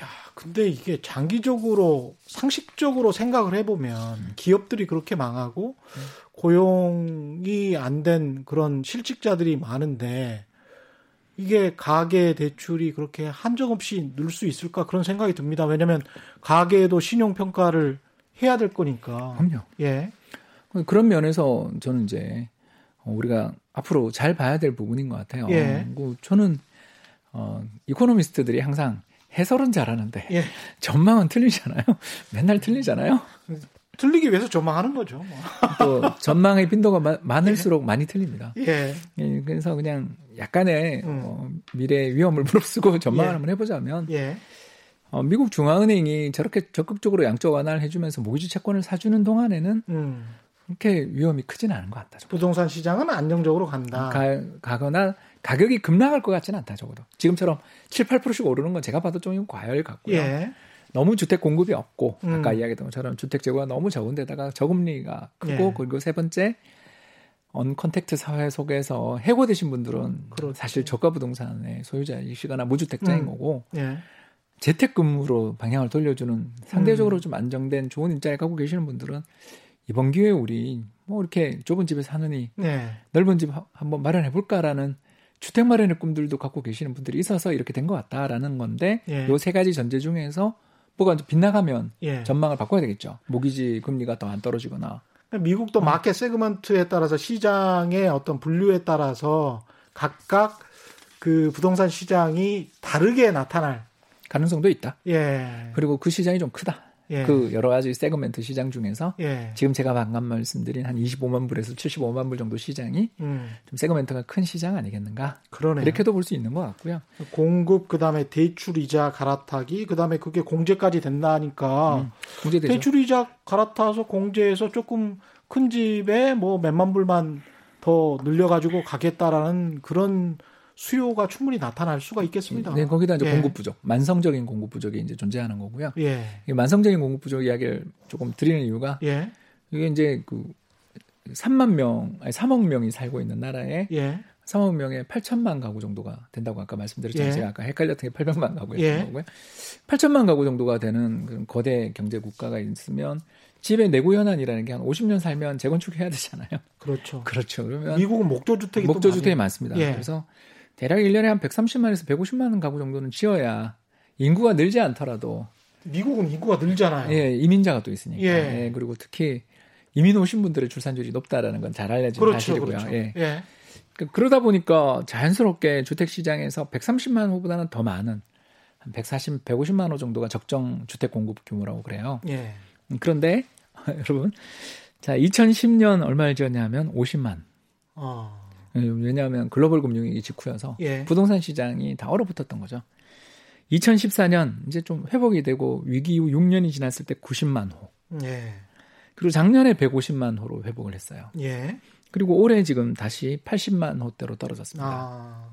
야, 근데 이게 장기적으로 상식적으로 생각을 해보면 기업들이 그렇게 망하고 음. 고용이 안 된 그런 실직자들이 많은데 이게 가계 대출이 그렇게 한정 없이 늘 수 있을까 그런 생각이 듭니다. 왜냐하면 가계에도 신용 평가를 해야 될 거니까. 그럼요. 예. 그런 면에서 저는 이제 우리가 앞으로 잘 봐야 될 부분인 것 같아요. 예. 저는 어, 이코노미스트들이 항상 해설은 잘하는데 예. 전망은 틀리잖아요. 맨날 틀리잖아요. 틀리기 위해서 전망하는 거죠. 뭐. 또 전망의 빈도가 많을수록 예. 많이 틀립니다. 예. 예. 그래서 그냥 약간의 음. 어, 미래 위험을 무릅쓰고 전망을 예. 한번 해보자면 예. 어, 미국 중앙은행이 저렇게 적극적으로 양적 완화를 해주면서 모기지 채권을 사주는 동안에는 음. 그렇게 위험이 크지는 않은 것 같다. 적어도. 부동산 시장은 안정적으로 간다. 가, 가거나 가격이 급락할 것 같지는 않다. 적어도 지금처럼 7, 8%씩 오르는 건 제가 봐도 좀 과열 같고요. 예. 너무 주택 공급이 없고 음. 아까 이야기했던 것처럼 주택 재고가 너무 적은 데다가 저금리가 크고 예. 그리고 세 번째 언컨택트 사회 속에서 해고되신 분들은 그렇죠. 사실 저가 부동산의 소유자이시거나 무주택자인 음. 거고 예. 재택근무로 방향을 돌려주는 상대적으로 음. 좀 안정된 좋은 일자리 갖고 계시는 분들은 이번 기회에 우리 뭐 이렇게 좁은 집에 사느니 네. 넓은 집 한번 마련해 볼까라는 주택 마련의 꿈들도 갖고 계시는 분들이 있어서 이렇게 된 것 같다라는 건데 예. 요세 가지 전제 중에서 뭐가 빗나가면 예. 전망을 바꿔야 되겠죠. 모기지 금리가 더 안 떨어지거나. 미국도 어. 마켓 세그먼트에 따라서 시장의 어떤 분류에 따라서 각각 그 부동산 시장이 다르게 나타날 가능성도 있다. 예. 그리고 그 시장이 좀 크다. 예. 그 여러 가지 세그멘트 시장 중에서 예. 지금 제가 방금 말씀드린 한 25만 불에서 75만 불 정도 시장이 음. 좀 세그멘트가 큰 시장 아니겠는가? 그러네 이렇게도 볼 수 있는 것 같고요. 공급 그다음에 대출 이자 갈아타기 그다음에 그게 공제까지 된다니까 음, 공제되죠. 대출 이자 갈아타서 공제해서 조금 큰 집에 뭐 몇만 불만 더 늘려가지고 가겠다라는 그런 수요가 충분히 나타날 수가 있겠습니다. 네, 거기다 이제 예. 공급 부족, 만성적인 공급 부족이 이제 존재하는 거고요. 예. 만성적인 공급 부족 이야기를 조금 드리는 이유가 예. 이게 이제 그 3만 명, 아니 3억 명이 살고 있는 나라에 예. 3억 명에 8천만 가구 정도가 된다고 아까 말씀드렸잖아요. 예. 제가 아까 헷갈렸던 게 800만 가구였던 예. 거고요. 8천만 가구 정도가 되는 그 거대 경제 국가가 있으면 집에 내구 현안이라는 게 한 50년 살면 재건축해야 되잖아요. 그렇죠. 그렇죠. 그러면 미국은 목조 주택이 목조 주택이 많습니다. 예. 그래서 대략 1년에 한 130만에서 150만 가구 정도는 지어야 인구가 늘지 않더라도 미국은 인구가 늘잖아요. 예, 이민자가 또 있으니까. 예. 예 그리고 특히 이민 오신 분들의 출산율이 높다라는 건 잘 알려진 그렇죠, 사실이고요. 그렇죠. 예. 예. 그, 그러다 보니까 자연스럽게 주택 시장에서 130만 호보다는 더 많은 한 140, 150만 호 정도가 적정 주택 공급 규모라고 그래요. 예. 그런데 여러분, 자 2010년 얼마를 지었냐면 50만. 어. 예, 왜냐하면 글로벌 금융위기 직후여서 예. 부동산 시장이 다 얼어붙었던 거죠. 2014년 이제 좀 회복이 되고 위기 이후 6년이 지났을 때 90만 호. 예. 그리고 작년에 150만 호로 회복을 했어요. 예. 그리고 올해 지금 다시 80만 호대로 떨어졌습니다. 아.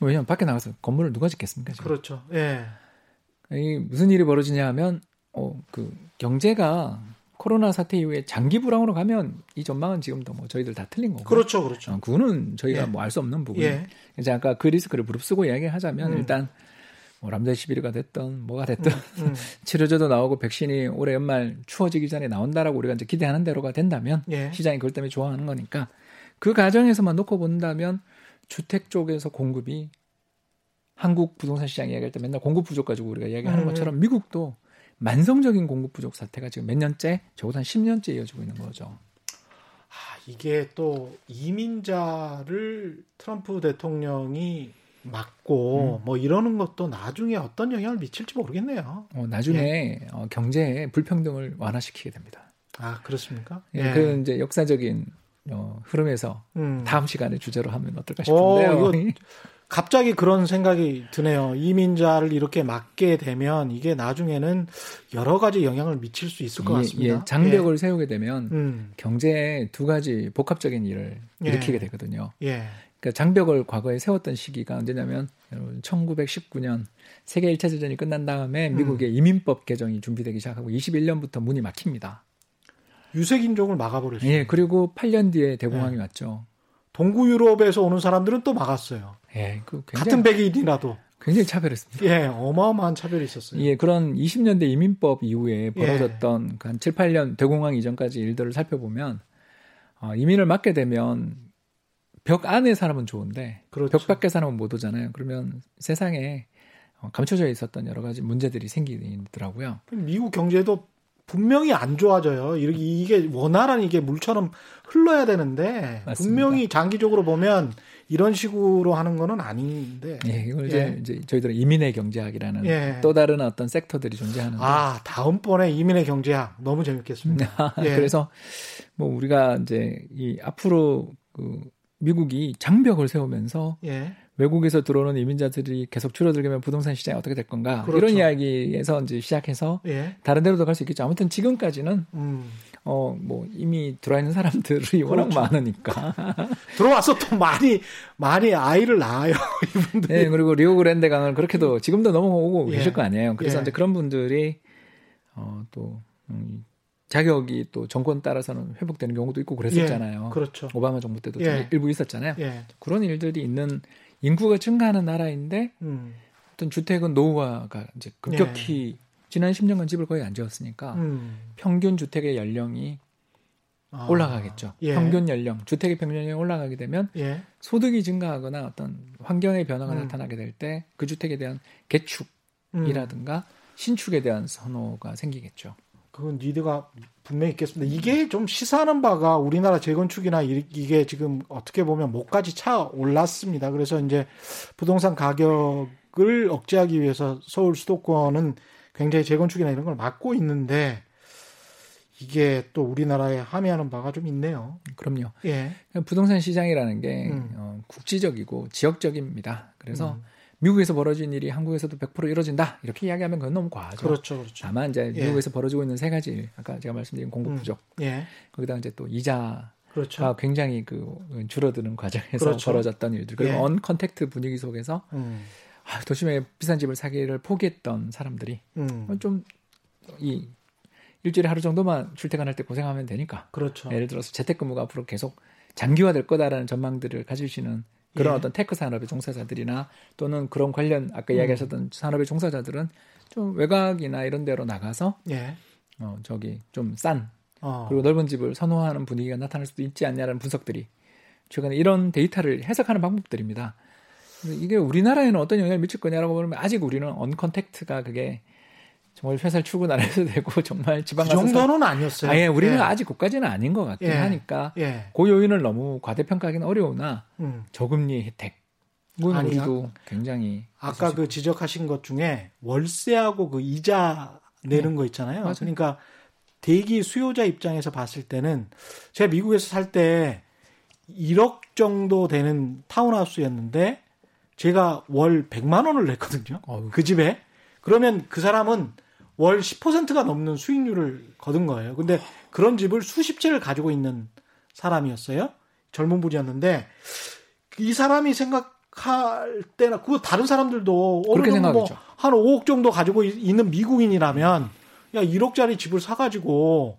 왜냐하면 밖에 나가서 건물을 누가 짓겠습니까? 지금? 그렇죠. 예. 이 무슨 일이 벌어지냐 하면 어, 그 경제가 코로나 사태 이후에 장기 불황으로 가면 이 전망은 지금도 뭐 저희들 다 틀린 거고. 그렇죠, 그렇죠. 어, 그거는 저희가 예. 뭐알 수 없는 부분. 예. 이제 아까 그 리스크를 무릅쓰고 이야기하자면 음. 일단 뭐 람데시비르가 됐던 뭐가 됐든 음, 음. 치료제도 나오고 백신이 올해 연말 추워지기 전에 나온다라고 우리가 이제 기대하는 대로가 된다면 예. 시장이 그것 때문에 좋아하는 거니까 그 과정에서만 놓고 본다면 주택 쪽에서 공급이 한국 부동산 시장 이야기할 때 맨날 공급 부족 가지고 우리가 이야기하는 음. 것처럼 미국도 만성적인 공급 부족 사태가 지금 몇 년째, 적어도 한 10년째 이어지고 있는 거죠. 아, 이게 또 이민자를 트럼프 대통령이 막고 음. 뭐 이러는 것도 나중에 어떤 영향을 미칠지 모르겠네요. 어, 나중에 예. 어, 경제 불평등을 완화시키게 됩니다. 아 그렇습니까? 예, 예. 그 이제 역사적인 어, 흐름에서 음. 다음 시간에 주제로 하면 어떨까 싶은데요. 오, 갑자기 그런 생각이 드네요. 이민자를 이렇게 막게 되면 이게 나중에는 여러 가지 영향을 미칠 수 있을 것 같습니다. 예, 장벽을 예. 세우게 되면 음. 경제에 두 가지 복합적인 일을 예. 일으키게 되거든요. 예. 그러니까 장벽을 과거에 세웠던 시기가 언제냐면 1919년 세계 1차 대전이 끝난 다음에 음. 미국의 음. 이민법 개정이 준비되기 시작하고 21년부터 문이 막힙니다. 유색인종을 막아버렸어요. 예, 그리고 8년 뒤에 대공황이 예. 왔죠. 동구 유럽에서 오는 사람들은 또 막았어요. 예, 그 같은 백인이라도 굉장히 차별했습니다. 예, 어마어마한 차별이 있었어요. 예, 그런 20년대 이민법 이후에 예. 벌어졌던 예. 한 7, 8년 대공황 이전까지 일들을 살펴보면 어, 이민을 막게 되면 벽 안에 사람은 좋은데 그렇죠. 벽 밖에 사람은 못 오잖아요. 그러면 세상에 어, 감춰져 있었던 여러 가지 문제들이 생기더라고요. 미국 경제도 분명히 안 좋아져요. 이게 원활한 이게 물처럼 흘러야 되는데 맞습니다. 분명히 장기적으로 보면 이런 식으로 하는 거는 아닌데. 예, 이걸 이제, 예. 이제 저희들은 이민의 경제학이라는 예. 또 다른 어떤 섹터들이 존재하는데. 아, 다음번에 이민의 경제학 너무 재밌겠습니다. 예. 그래서 뭐 우리가 이제 이 앞으로 그 미국이 장벽을 세우면서 예. 외국에서 들어오는 이민자들이 계속 줄어들면 부동산 시장이 어떻게 될 건가 그렇죠. 이런 이야기에서 이제 시작해서 예. 다른 데로도 갈 수 있겠죠. 아무튼 지금까지는 음. 어뭐 이미 들어와 있는 사람들이 워낙 그렇죠. 많으니까 들어와서 또 많이 많이 아이를 낳아요 이분들. 네 그리고 리오그랜데 강을 그렇게도 지금도 넘어오고 예. 계실 거 아니에요. 그래서 예. 이제 그런 분들이 어또 음, 자격이 또 정권 따라서는 회복되는 경우도 있고 그랬었잖아요. 예, 그렇죠. 오바마 정부 때도 예. 일부 있었잖아요. 예. 그런 일들이 있는 인구가 증가하는 나라인데 음. 어떤 주택은 노후화가 이제 급격히 예. 지난 10년간 집을 거의 안 지었으니까 음. 평균 주택의 연령이 아, 올라가겠죠. 예. 평균 연령, 주택의 평균 연령이 올라가게 되면 예. 소득이 증가하거나 어떤 환경의 변화가 음. 나타나게 될 때 그 주택에 대한 개축이라든가 음. 신축에 대한 선호가 생기겠죠. 그건 니드가 분명히 있겠습니다. 이게 좀 시사하는 바가 우리나라 재건축이나 이게 지금 어떻게 보면 목까지 차 올랐습니다. 그래서 이제 부동산 가격을 억제하기 위해서 서울 수도권은 굉장히 재건축이나 이런 걸 막고 있는데 이게 또 우리나라에 함의하는 바가 좀 있네요. 그럼요. 예. 부동산 시장이라는 게 음. 어, 국지적이고 지역적입니다. 그래서 음. 미국에서 벌어진 일이 한국에서도 100% 이루어진다 이렇게 이야기하면 그건 너무 과하죠. 그렇죠, 그렇죠. 다만 이제 예. 미국에서 벌어지고 있는 세 가지 아까 제가 말씀드린 공급 음. 부족, 음. 예. 거기다 이제 또 이자 그렇죠. 굉장히 그 줄어드는 과정에서 그렇죠. 벌어졌던 일들 그리고 예. uncontact 분위기 속에서 음. 아, 도심에 비싼 집을 사기를 포기했던 사람들이 음. 좀 이 일주일에 하루 정도만 출퇴근할 때 고생하면 되니까. 그렇죠. 예를 들어서 재택근무가 앞으로 계속 장기화될 거다라는 전망들을 가지시는 그런 예. 어떤 tech 산업의 종사자들이나 또는 그런 관련 아까 음. 이야기하셨던 산업의 종사자들은 좀 외곽이나 이런 데로 나가서 예. 어 저기 좀 싼 어. 그리고 넓은 집을 선호하는 분위기가 나타날 수도 있지 않냐라는 분석들이 최근에 이런 데이터를 해석하는 방법들입니다. 이게 우리나라에는 어떤 영향을 미칠 거냐라고 보면 아직 우리는 언컨택트가 그게 정말 회사를 출근 안 해도 되고 정말 지방 그 정도는 아니었어요. 아예 우리는 예. 아직 그까지는 아닌 것 같긴 예. 하니까 예. 그 요인을 너무 과대평가하기는 어려우나 음. 저금리 혜택 아니, 우리도 굉장히 아까 그 지적하신 것 중에 월세하고 그 이자 내는 네. 거 있잖아요. 맞아요. 그러니까 대기 수요자 입장에서 봤을 때는 제가 미국에서 살 때 1억 정도 되는 타운하우스였는데 제가 월 100만 원을 냈거든요. 어휴. 그 집에. 그러면 그 사람은 월 10%가 넘는 수익률을 거둔 거예요. 근데 그런 집을 수십 채를 가지고 있는 사람이었어요. 젊은 분이었는데 이 사람이 생각할 때나 그 다른 사람들도 어느 정도 뭐한 5억 정도 가지고 있는 미국인이라면 야 1억짜리 집을 사가지고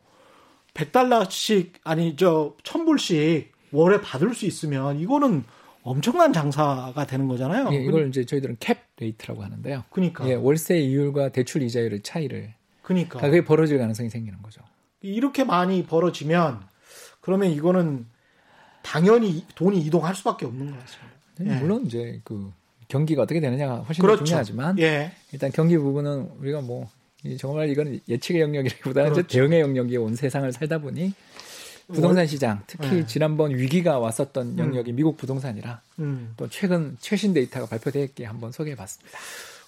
100달러씩 아니 저 1000불씩 월에 받을 수 있으면 이거는 엄청난 장사가 되는 거잖아요. 예, 이걸 이제 저희들은 cap rate라고 하는데요. 그러니까 예, 월세 이율과 대출 이자율의 차이를 그러니까 그게 벌어질 가능성이 생기는 거죠. 이렇게 많이 벌어지면 그러면 이거는 당연히 돈이 이동할 수밖에 없는 것 같습니다. 예. 물론 이제 그 경기가 어떻게 되느냐가 훨씬 그렇죠. 더 중요하지만 예. 일단 경기 부분은 우리가 뭐 정말 이건 예측의 영역이라기보다는 그렇죠. 대응의 영역에 온 세상을 살다 보니 부동산 시장 특히 네. 지난번 위기가 왔었던 음. 영역이 음. 미국 부동산이라 음. 또 최근 최신 데이터가 발표되었기에 한번 소개해봤습니다.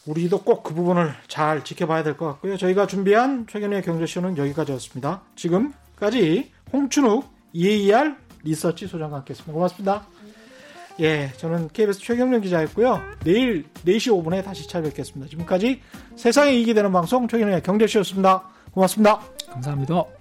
우리도 꼭 그 부분을 잘 지켜봐야 될 것 같고요. 저희가 준비한 최근의 경제쇼는 여기까지였습니다. 지금까지 홍춘욱 EAR 리서치 소장과 함께했습니다. 고맙습니다. 예, 저는 KBS 최경련 기자였고요. 내일 4시 5분에 다시 찾아뵙겠습니다. 지금까지 세상에 이익이 되는 방송 최경련의 경제쇼였습니다. 고맙습니다. 감사합니다.